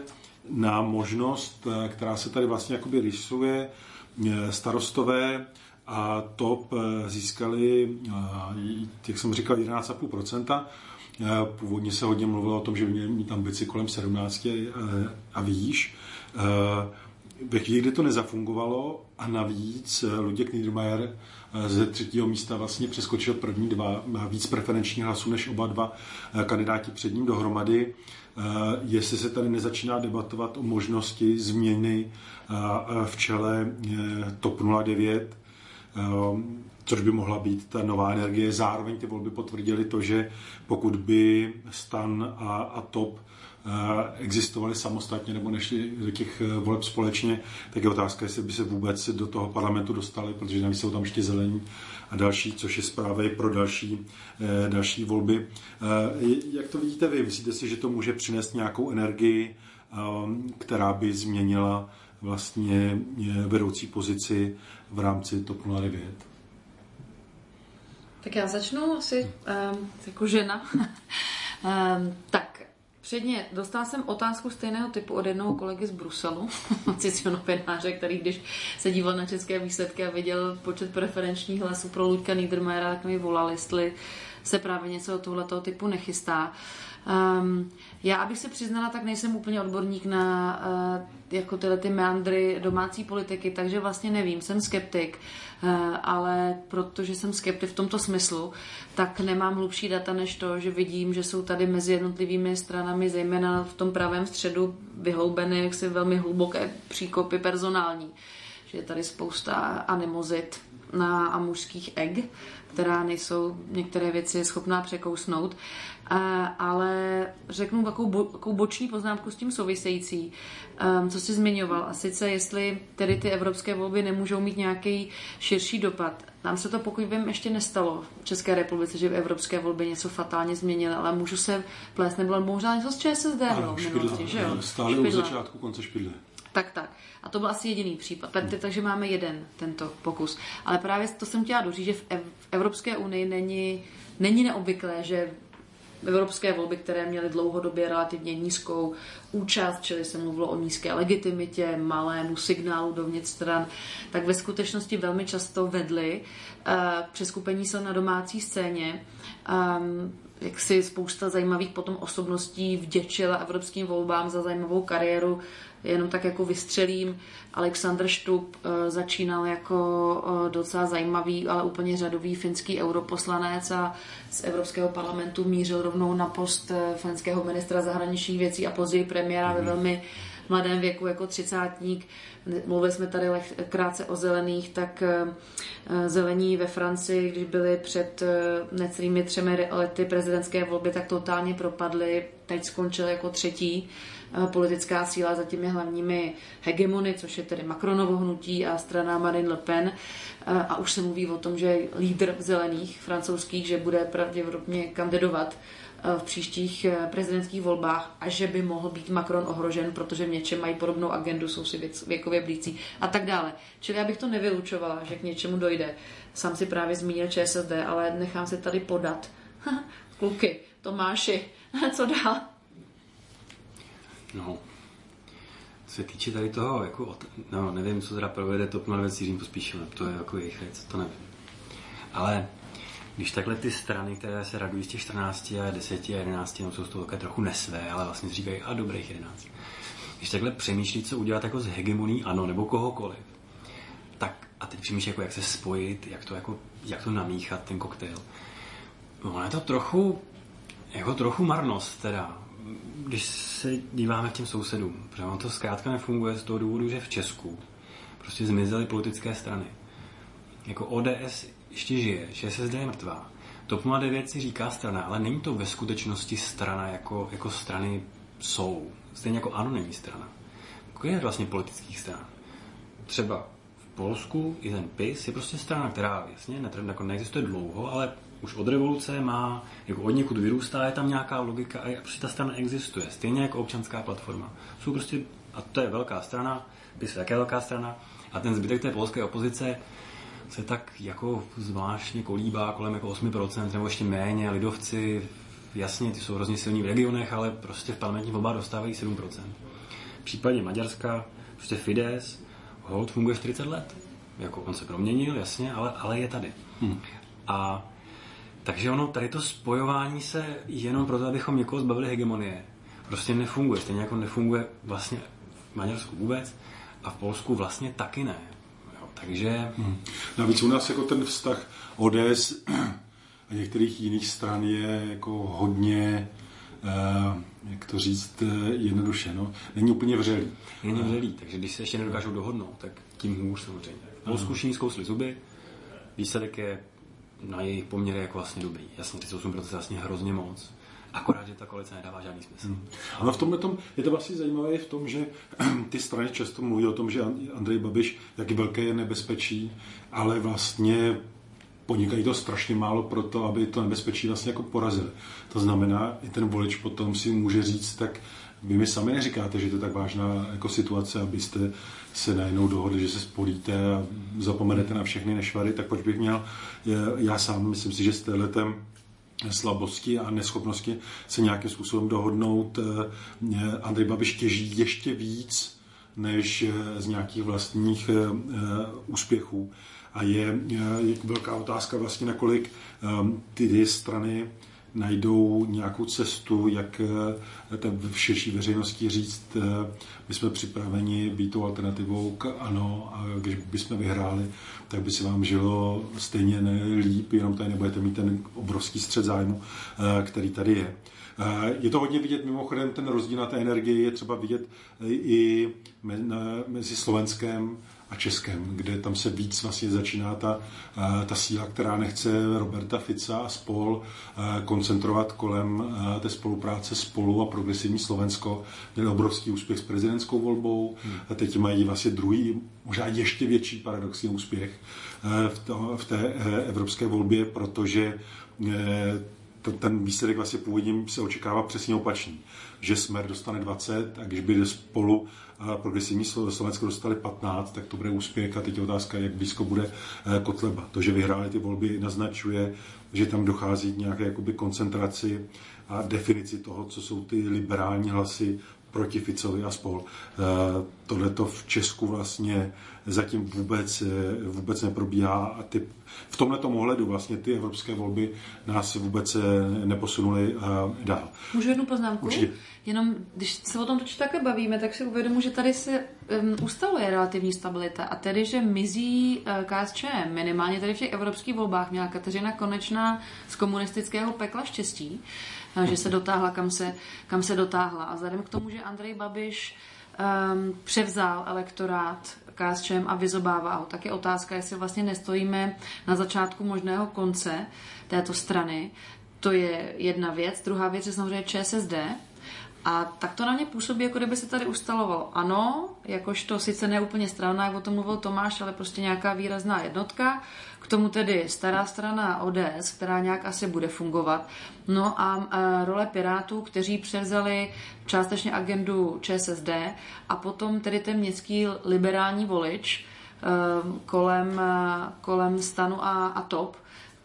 na možnost, eh, která se tady vlastně jakoby rysuje, starostové a TOP získali, jak jsem říkal, 11,5%. Původně se hodně mluvilo o tom, že by měli mít ambici kolem 17 a výš. Ve chvíli, kdy to nezafungovalo a navíc Luděk Niedermayer ze třetího místa vlastně přeskočil první dva, má víc preferenčních hlasů než oba dva kandidáti před ním dohromady. Jestli se tady nezačíná debatovat o možnosti změny v čele TOP 09, což by mohla být ta nová energie. Zároveň ty volby potvrdily to, že pokud by stan a, a top eh, existovaly samostatně nebo nešli do těch eh, voleb společně, tak je otázka, jestli by se vůbec do toho parlamentu dostali, protože navíc jsou tam ještě zelení a další, což je zpráva i pro další, eh, další volby. Jak to vidíte vy? Myslíte si, že to může přinést nějakou energii, která by změnila vlastně vedoucí pozici v rámci TOP 09? Tak já začnu asi um, jako žena. um, [LAUGHS] tak, Předně dostala jsem otázku stejného typu od jednoho kolegy z Bruselu, [LAUGHS] novináře, který když se díval na české výsledky a viděl počet preferenčních hlasů pro Luďka Niedermayera, tak mi volal, jestli se právě něco tohoto typu nechystá. Um, já, abych se přiznala, tak nejsem úplně odborník na uh, jako tyhle ty meandry domácí politiky, takže vlastně nevím, jsem skeptik, uh, ale protože jsem skeptik v tomto smyslu, tak nemám hlubší data než to, že vidím, že jsou tady mezi jednotlivými stranami, zejména v tom pravém středu, vyhoubeny jaksi velmi hluboké příkopy personální. Že je tady spousta animozit na a mužských eg, která nejsou některé věci schopná překousnout. Ale řeknu takovou, bo, takovou boční poznámku s tím související, um, co jsi zmiňoval, a sice jestli tedy ty evropské volby nemůžou mít nějaký širší dopad. Nám se to, pokud vím, ještě nestalo v České republice, že v evropské volby něco fatálně změnily, ale můžu se plést, nebo možná něco z ČSSD ano, v minulosti, že jo? Stále od začátku konce špidle. Tak, tak. A to byl asi jediný případ. Tak, takže máme jeden tento pokus. Ale právě to jsem chtěla doříct, že v Evropské unii není, není neobvyklé, že evropské volby, které měly dlouhodobě relativně nízkou účast, čili se mluvilo o nízké legitimitě, malému signálu dovnitř stran, tak ve skutečnosti velmi často vedly uh, přeskupení se na domácí scéně. Um, jak si spousta zajímavých potom osobností vděčila evropským volbám za zajímavou kariéru jenom tak jako vystřelím, Alexander Stup eh, začínal jako eh, docela zajímavý, ale úplně řadový finský europoslanec a z Evropského parlamentu mířil rovnou na post eh, finského ministra zahraničních věcí a později premiéra ve mhm. velmi mladém věku jako třicátník. Mluvili jsme tady krátce o zelených, tak zelení ve Francii, když byli před necelými třemi lety prezidentské volby, tak totálně propadly. Teď skončili jako třetí politická síla za těmi hlavními hegemony, což je tedy Macronovo hnutí a strana Marine Le Pen. A už se mluví o tom, že lídr zelených francouzských, že bude pravděpodobně kandidovat v příštích prezidentských volbách a že by mohl být Macron ohrožen, protože v něčem mají podobnou agendu, jsou si věkově blící a tak dále. Čili já bych to nevylučovala, že k něčemu dojde. Sám si právě zmínil ČSSD, ale nechám si tady podat. [LAUGHS] Kluky, Tomáši, [LAUGHS] co dál? No, se týče tady toho, jako, no, nevím, co teda provede TOP 09 s Jiřím Pospíšilem, to je jako jejich věc, to nevím. Ale když takhle ty strany, které se radují z těch 14 a 10 a 11, no, jsou z toho také trochu nesvé, ale vlastně říkají, a dobrých 11. Když takhle přemýšlí, co udělat jako z hegemoní ano, nebo kohokoliv, tak a teď přemýšlí, jako jak se spojit, jak to, jako, jak to namíchat, ten koktejl. Ono je to trochu, jako trochu marnost teda, když se díváme k těm sousedům, protože on to zkrátka nefunguje z toho důvodu, že v Česku prostě zmizely politické strany. Jako ODS ještě žije, ČSSD je mrtvá. TOP 09 si říká strana, ale není to ve skutečnosti strana, jako, jako strany jsou. Stejně jako ANO není strana. Kolik je vlastně politických stran? Třeba v Polsku i ten PIS je prostě strana, která jasně jako neexistuje dlouho, ale už od revoluce má, jako od někud vyrůstá, je tam nějaká logika a prostě ta strana existuje. Stejně jako občanská platforma. Jsou prostě, a to je velká strana, PIS je také velká strana, a ten zbytek té polské opozice se tak jako zvláštně kolíbá kolem jako 8% nebo ještě méně. Lidovci, jasně, ty jsou hrozně silní v regionech, ale prostě v parlamentní volbách dostávají 7%. V případě Maďarska prostě Fides hold funguje 40 let. Jako on se proměnil, jasně, ale, ale je tady. Hmm. A takže ono, tady to spojování se jenom proto, abychom někoho zbavili hegemonie, prostě nefunguje. Stejně jako nefunguje vlastně v Maďarsku vůbec a v Polsku vlastně taky ne. Jo, takže... Hmm. Navíc u nás jako ten vztah ODS a některých jiných stran je jako hodně, eh, jak to říct, eh, jednoduše, no. Není úplně vřelý. Není vřelý, takže když se ještě nedokážou dohodnout, tak tím hůř samozřejmě. Polsku všichni zkousli zuby, výsledek je na jejich poměry jako vlastně dobrý. Jasně, 38% je vlastně hrozně moc. Akorát, že ta koalice nedává žádný smysl. Hmm. Ale v tomhle tom, je to vlastně zajímavé v tom, že [CLEARS THROAT] ty strany často mluví o tom, že Andrej Babiš, jak velké je nebezpečí, ale vlastně podnikají to strašně málo pro to, aby to nebezpečí vlastně jako porazili. To znamená, i ten volič potom si může říct, tak vy mi sami neříkáte, že to je tak vážná jako situace, abyste se najednou dohodli, že se spolíte a zapomenete na všechny nešvary, tak proč bych měl, já sám myslím si, že s téhletem slabosti a neschopnosti se nějakým způsobem dohodnout. Eh, Andrej Babiš těží ještě víc než eh, z nějakých vlastních eh, úspěchů. A je, je velká otázka vlastně, nakolik ty strany najdou nějakou cestu, jak eh, v širší veřejnosti říct, eh, my jsme připraveni být tou alternativou k ano a když bychom vyhráli, tak by se vám žilo stejně líp, jenom tady nebudete mít ten obrovský střed zájmu, eh, který tady je. Je to hodně vidět, mimochodem ten rozdíl na té energii je třeba vidět i mezi Slovenskem a Českem, kde tam se víc vlastně začíná ta, eh, ta síla, která nechce Roberta Fica a spol eh, koncentrovat kolem eh, té spolupráce spolu a progresivní Slovensko. Měli obrovský úspěch s prezidentskou volbou hmm. a teď mají vlastně druhý, možná ještě větší paradoxní úspěch v, to, v té evropské volbě, protože ten výsledek vlastně původně se očekává přesně opačný. Že Smer dostane 20 a když by spolu a progresivní Slovensko dostali 15, tak to bude úspěch a teď je otázka, jak blízko bude eh, Kotleba. To, že vyhráli ty volby, naznačuje, že tam dochází k nějaké jakoby koncentraci a definici toho, co jsou ty liberální hlasy proti Ficovi a spol. Eh, Tohle to v Česku vlastně zatím vůbec, eh, vůbec neprobíhá a ty, v tomhle ohledu vlastně ty evropské volby nás vůbec neposunuly dál. Můžu jednu poznámku? Určitě. Jenom když se o tom točí také bavíme, tak si uvědomuji, že tady se um, ustaluje relativní stabilita a tedy, že mizí uh, KSČM, minimálně tady v těch evropských volbách měla Kateřina Konečná z komunistického pekla štěstí, uh, že se dotáhla, kam se, kam se dotáhla. A vzhledem k tomu, že Andrej Babiš um, převzal elektorát KSČM a vyzobává ho, tak je otázka, jestli vlastně nestojíme na začátku možného konce této strany. To je jedna věc. Druhá věc je samozřejmě ČSSD, A tak to na mě působí, jako kdyby se tady ustalovalo ano, jakožto sice ne úplně strana, jak o tom mluvil Tomáš, ale prostě nějaká výrazná jednotka. K tomu tedy stará strana ODS, která nějak asi bude fungovat. No a, a role Pirátů, kteří převzali částečně agendu ČSSD a potom tedy ten městský liberální volič eh, kolem, eh, kolem stanu a, a top,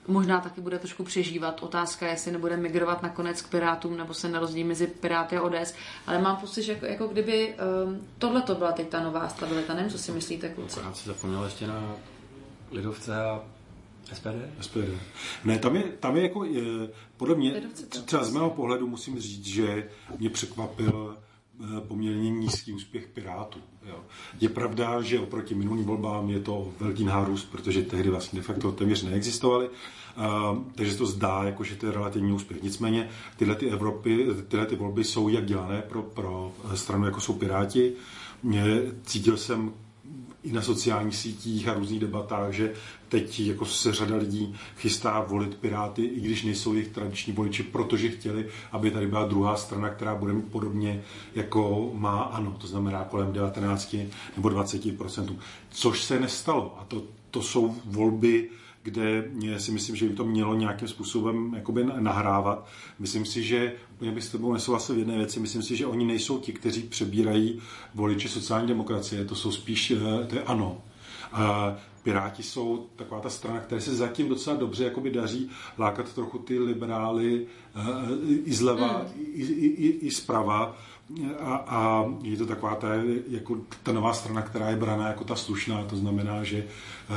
možná taky bude trošku přežívat. Otázka je, jestli nebude migrovat nakonec k Pirátům, nebo se nerozdí mezi Piráty a ODS. Ale mám pocit, že jako, jako kdyby um, tohle to byla teď ta nová stabilita. Nevím, co si myslíte, kluci. Já si zapomněl ještě na Lidovce a SPD? SPD. Ne, tam je, tam je jako, je, podle mě, třeba z mého pohledu musím říct, že mě překvapil eh, poměrně nízký úspěch Pirátů. Jo. Je pravda, že oproti minulým volbám je to velký nárůst, protože tehdy vlastně de facto téměř neexistovaly, uh, takže se to zdá, jako, že to je relativní úspěch. Nicméně tyhle ty, Evropy, tyhle ty volby jsou jak dělané pro, pro stranu, jako jsou Piráti. Cítil jsem i na sociálních sítích a různých debatách, že teď jako se řada lidí chystá volit Piráty, i když nejsou jejich tradiční voliči, protože chtěli, aby tady byla druhá strana, která bude mít podobně jako má ANO, to znamená kolem 19 nebo 20% což se nestalo. A to, to jsou volby, kde si myslím, že by to mělo nějakým způsobem jakoby nahrávat. Myslím si, že úplně bych s tebou nesouhlasil v jedné věci. Myslím si, že oni nejsou ti, kteří přebírají voliče sociální demokracie. To jsou spíš, eh, to je ano. Piráti jsou taková ta strana, která se zatím docela dobře jakoby daří lákat trochu ty liberály eh, i zleva, mm. i, i, i, i zprava a, a je to taková ta, jako ta nová strana, která je braná jako ta slušná, to znamená, že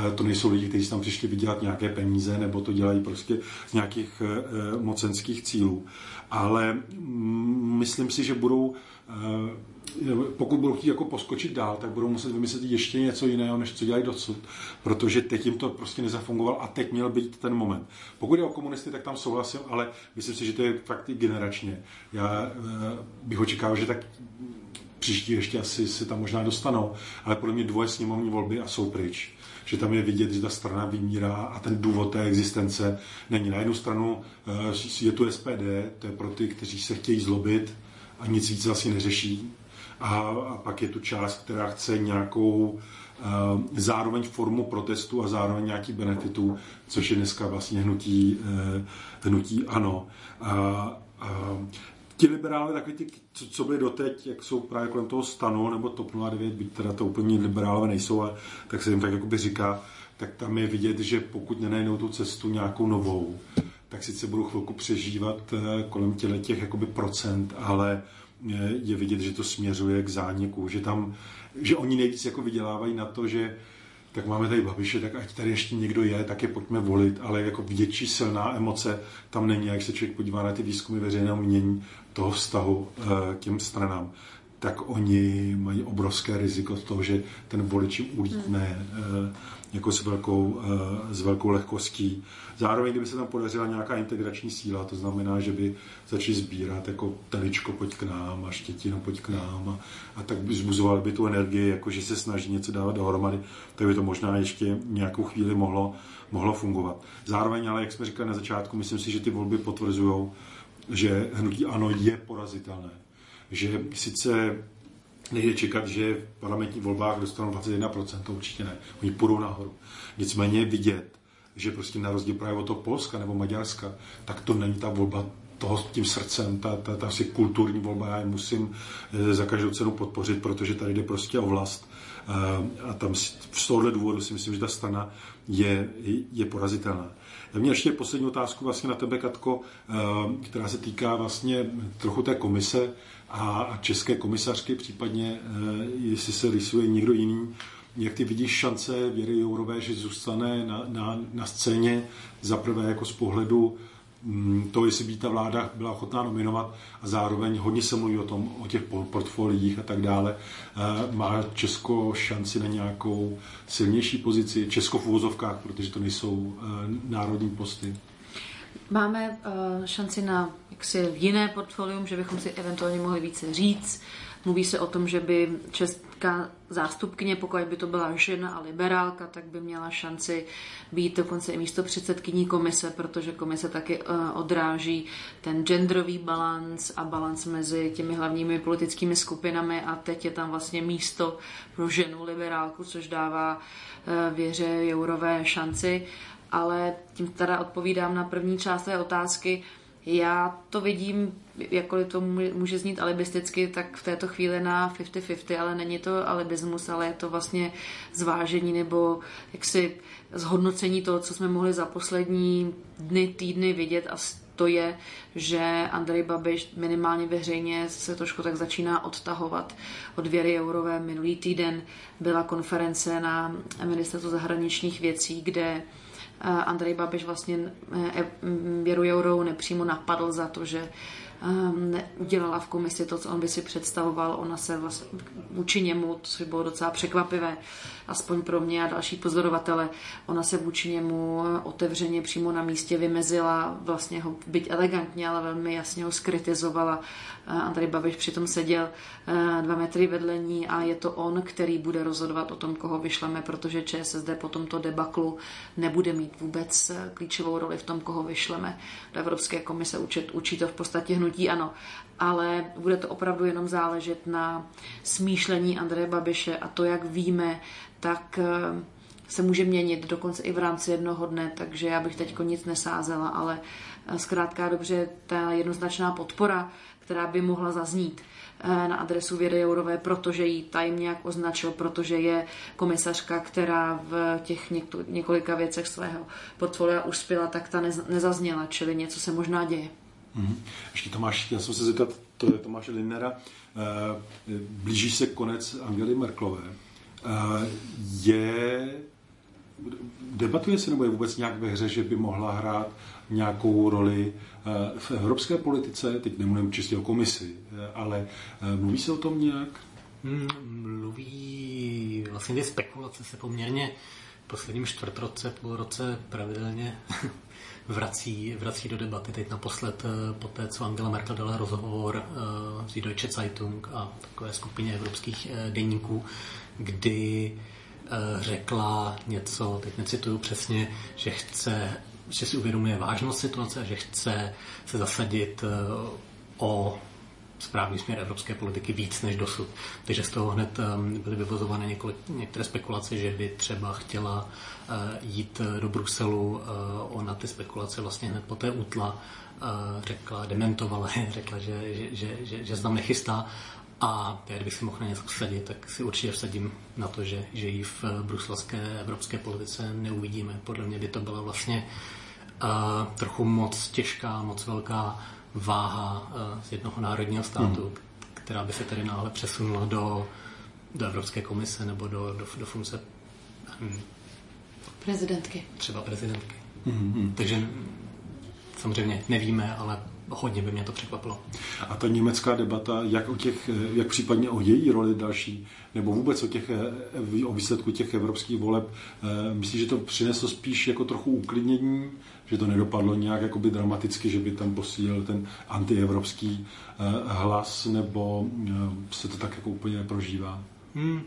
eh, to nejsou lidi, kteří tam přišli vydělat nějaké peníze, nebo to dělají prostě z nějakých eh, mocenských cílů. Ale mm, myslím si, že budou pokud budou chtít jako poskočit dál, tak budou muset vymyslet ještě něco jiného, než co dělají dosud, protože teď jim to prostě nezafungovalo a teď měl být ten moment. Pokud je o komunisty, tak tam souhlasím, ale myslím si, že to je fakt i generačně. Já eh, bych očekával, že tak příští ještě asi se tam možná dostanou, ale podle mě dvoje sněmovní volby a jsou pryč že tam je vidět, že ta strana vymírá a ten důvod té existence není. Na jednu stranu eh, je tu SPD, to je pro ty, kteří se chtějí zlobit a nic víc vlastně neřeší, a, a pak je tu část, která chce nějakou uh, zároveň formu protestu a zároveň nějaký benefitů, což je dneska vlastně hnutí, uh, hnutí ano. A, a, ti liberáli, takový ty, co, co byli doteď, jak jsou právě kolem toho stanu, nebo TOP 09, byť teda to úplně liberálové nejsou, ale tak se jim tak jakoby říká, tak tam je vidět, že pokud nenajdou tu cestu nějakou novou, tak sice budou chvilku přežívat eh, kolem těle těch jakoby procent, ale je vidět, že to směřuje k zániku, že tam, že oni nejvíc jako vydělávají na to, že tak máme tady Babiše, tak ať tady ještě někdo je, tak je pojďme volit, ale jako větší silná emoce tam není, jak se člověk podívá na ty výzkumy veřejného mění toho vztahu eh, k těm stranám, tak oni mají obrovské riziko toho, že ten volič jim ulítne hmm jako s velkou, eh, s velkou lehkostí. Zároveň, kdyby se tam podařila nějaká integrační síla, to znamená, že by začali sbírat jako teličko pojď k nám a štětino pojď k nám a, a tak by zbuzovali by tu energii, jako že se snaží něco dávat dohromady, tak by to možná ještě nějakou chvíli mohlo, mohlo fungovat. Zároveň, ale jak jsme říkali na začátku, myslím si, že ty volby potvrzují, že hnutí ano je porazitelné. Že sice nejde čekat, že v parlamentních volbách dostanou 21%, to určitě ne. Oni půjdou nahoru. Nicméně vidět, že prostě na rozdíl právě od toho Polska nebo Maďarska, tak to není ta volba toho tím srdcem, ta, ta, ta asi kulturní volba, já je musím eh, za každou cenu podpořit, protože tady jde prostě o vlast. Eh, a tam z tohohle důvodu si myslím, že ta strana je, je porazitelná. Já měl ještě poslední otázku vlastně na tebe, Katko, eh, která se týká vlastně trochu té komise, a české komisařky, případně jestli se rysuje někdo jiný, jak ty vidíš šance Věry Jourové, že zůstane na, na, na scéně zaprvé jako z pohledu mm, to, jestli by ta vláda byla ochotná nominovat a zároveň hodně se mluví o tom, o těch portfoliích a tak dále. Eh, má Česko šanci na nějakou silnější pozici, Česko v úvozovkách, protože to nejsou eh, národní posty? Máme uh, šanci na jaksi jiné portfolium, že bychom si eventuálně mohli více říct. Mluví se o tom, že by česká zástupkyně, pokud by to byla žena a liberálka, tak by měla šanci být dokonce i místo předsedkyní komise, protože komise taky eh, odráží ten genderový balans a balans mezi těmi hlavními politickými skupinami a teď je tam vlastně místo pro ženu liberálku, což dává eh, věře Jourové šanci. Ale tím teda odpovídám na první část té otázky. Já to vidím, jakkoliv to může znít alibisticky, tak v této chvíli na 50-50, ale není to alibismus, ale je to vlastně zvážení nebo jaksi zhodnocení toho, co jsme mohli za poslední dny, týdny vidět a to je, že Andrej Babiš minimálně veřejně se trošku tak začíná odtahovat od Věry Jourové. Minulý týden byla konference na ministerstvu zahraničních věcí, kde Andrej Babiš vlastně eh, e, Věru Jourou nepřímo napadl za to, že ehm, udělala v komisi to, co on by si představoval. Ona se vlastně vůči němu, což bylo docela překvapivé, aspoň pro mě a další pozorovatele, ona se vůči němu otevřeně přímo na místě vymezila, vlastně ho byť elegantně, ale velmi jasně ho skritizovala Andrej Babiš přitom seděl eh, dva metry vedle ní a je to on, který bude rozhodovat o tom, koho vyšleme, protože ČSSD po tomto debaklu nebude mít vůbec eh, klíčovou roli v tom, koho vyšleme do Evropské komise. Učit, učí to v podstatě hnutí ano, ale bude to opravdu jenom záležet na smýšlení Andreje Babiše a to, jak víme, tak eh, se může měnit dokonce i v rámci jednoho dne, takže já bych teď nic nesázela, ale zkrátka dobře ta jednoznačná podpora která by mohla zaznít eh, na adresu Věry Jourové, protože ji tajím nějak označil, protože je komisařka, která v těch několika věcech svého portfolia uspěla, tak ta nezazněla, čili něco se možná děje. Mm-hmm. Ještě Tomáš, já jsem se zeptat, to je Tomáše Linnera, eh, blíží se konec Angely Merklové. Eh, je, debatuje se nebo je vůbec nějak ve hře, že by mohla hrát nějakou roli eh, v evropské politice, teď nemluvím čistě o komisi, ale mluví se o tom nějak? Hmm, mluví, vlastně ty spekulace se poměrně v posledním čtvrtroce, půl roce pravidelně [LAUGHS] vrací, vrací do debaty. Teď naposled po té, co Angela Merkel dala rozhovor z Deutsche Zeitung a takové skupině evropských denníků, kdy řekla něco, teď necituju přesně, že chce že si uvědomuje vážnost situace a že chce se zasadit eh, o správný směr evropské politiky víc než dosud. Takže z toho hned eh, byly vyvozovány několik, některé spekulace, že by třeba chtěla eh, jít do Bruselu. Ona ty spekulace vlastně hned poté utla, řekla, dementovala, [LAUGHS] řekla, že, že, že, že, že se tam nechystá. A já, kdybych si mohl na něco vsadit, tak si určitě vsadím na to, že, že ji v bruselské evropské politice neuvidíme. Podle mě by to byla vlastně uh, trochu moc těžká, moc velká váha z jednoho národního státu, hmm. která by se tedy náhle přesunula do, do Evropské komise nebo do, do, do funkce um, prezidentky. Třeba prezidentky. Hmm. Takže samozřejmě nevíme, ale hodně by mě to překvapilo. A ta německá debata, jak, o těch, jak případně o její roli další, nebo vůbec o, těch, o výsledku těch evropských voleb, eh, myslíš, že to přineslo spíš jako trochu uklidnění, že to nedopadlo nějak jakoby dramaticky, že by tam posílil ten antievropský eh, hlas, nebo eh, se to tak jako úplně prožívá? Hmm.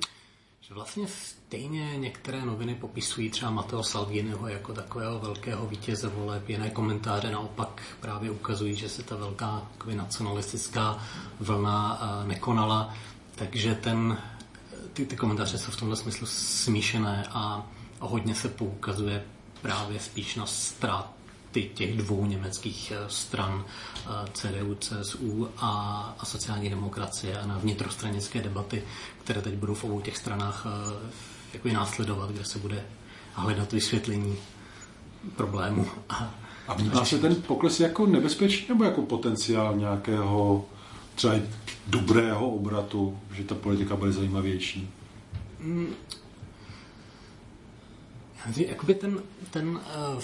Že vlastně stejně některé noviny popisují třeba Matteo Salviniho jako takového velkého vítěze voleb, jiné komentáře naopak právě ukazují, že se ta velká nacionalistická vlna eh, nekonala, takže ten, ty, ty komentáře jsou v tomto smyslu smíšené a, a hodně se poukazuje právě spíš na ztráty těch dvou německých eh, stran eh, CDU, CSU a, a sociální demokracie a na vnitrostranické debaty, které teď budou v obou těch stranách eh, jako následovat, kde se bude hledat vysvětlení problému. A, a vnímá se ten pokles jako nebezpečný nebo jako potenciál nějakého třeba dobrého obratu, že ta politika bude zajímavější? Jakoby ten, ten uh,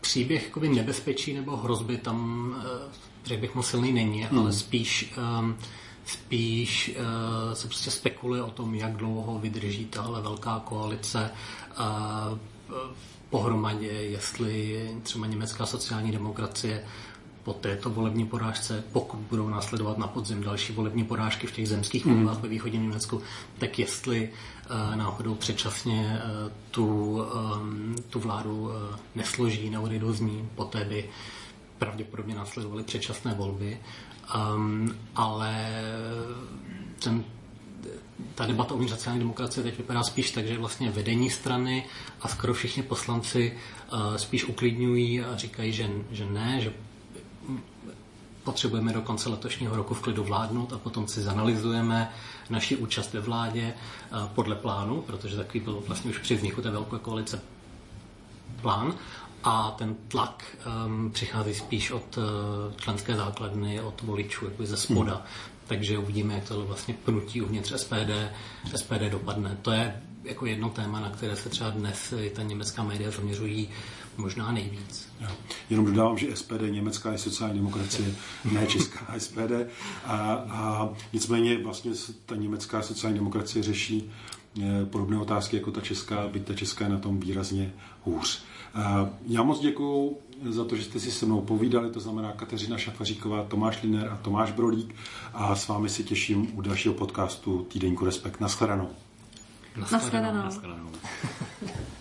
příběh jakoby nebezpečí nebo hrozby tam, uh, řekl bych, moc silný není, hmm. ale spíš, um, spíš uh, se prostě spekuluje o tom, jak dlouho vydrží tahle velká koalice uh, pohromadě, jestli třeba německá sociální demokracie po této volební porážce, pokud budou následovat na podzim další volební porážky v těch zemských mm. volbách ve východním Německu, tak jestli uh, náhodou předčasně uh, tu, um, tu vládu uh, nesloží nebo odejdou z ní, poté by pravděpodobně následovaly předčasné volby. Um, ale ten ta debata uvnitř sociální demokracie teď vypadá spíš tak, že vlastně vedení strany a skoro všichni poslanci uh, spíš uklidňují a říkají, že, že ne, že potřebujeme do konce letošního roku v klidu vládnout a potom si zanalizujeme naši účast ve vládě uh, podle plánu, protože takový byl vlastně už při vzniku té velké koalice plán a ten tlak um, přichází spíš od uh, členské základny, od voličů, jako ze spoda. Hmm. Takže uvidíme, jak to vlastně pnutí uvnitř SPD, SPD dopadne. To je jako jedno téma, na které se třeba dnes i ta německá média zaměřují možná nejvíc. Jo. Jenom dodávám, že SPD německá je sociální demokracie, ne česká [LAUGHS] SPD. A, a nicméně vlastně ta německá sociální demokracie řeší eh, podobné otázky jako ta česká, byť ta česká je na tom výrazně hůř. Já moc děkuji za to, že jste si se mnou povídali, to znamená Kateřina Šafaříková, Tomáš Liner a Tomáš Brolík a s vámi si těším u dalšího podcastu Týdeníku Respekt. Naschledanou. Naschledanou. Naschledanou. Naschledanou. [LAUGHS]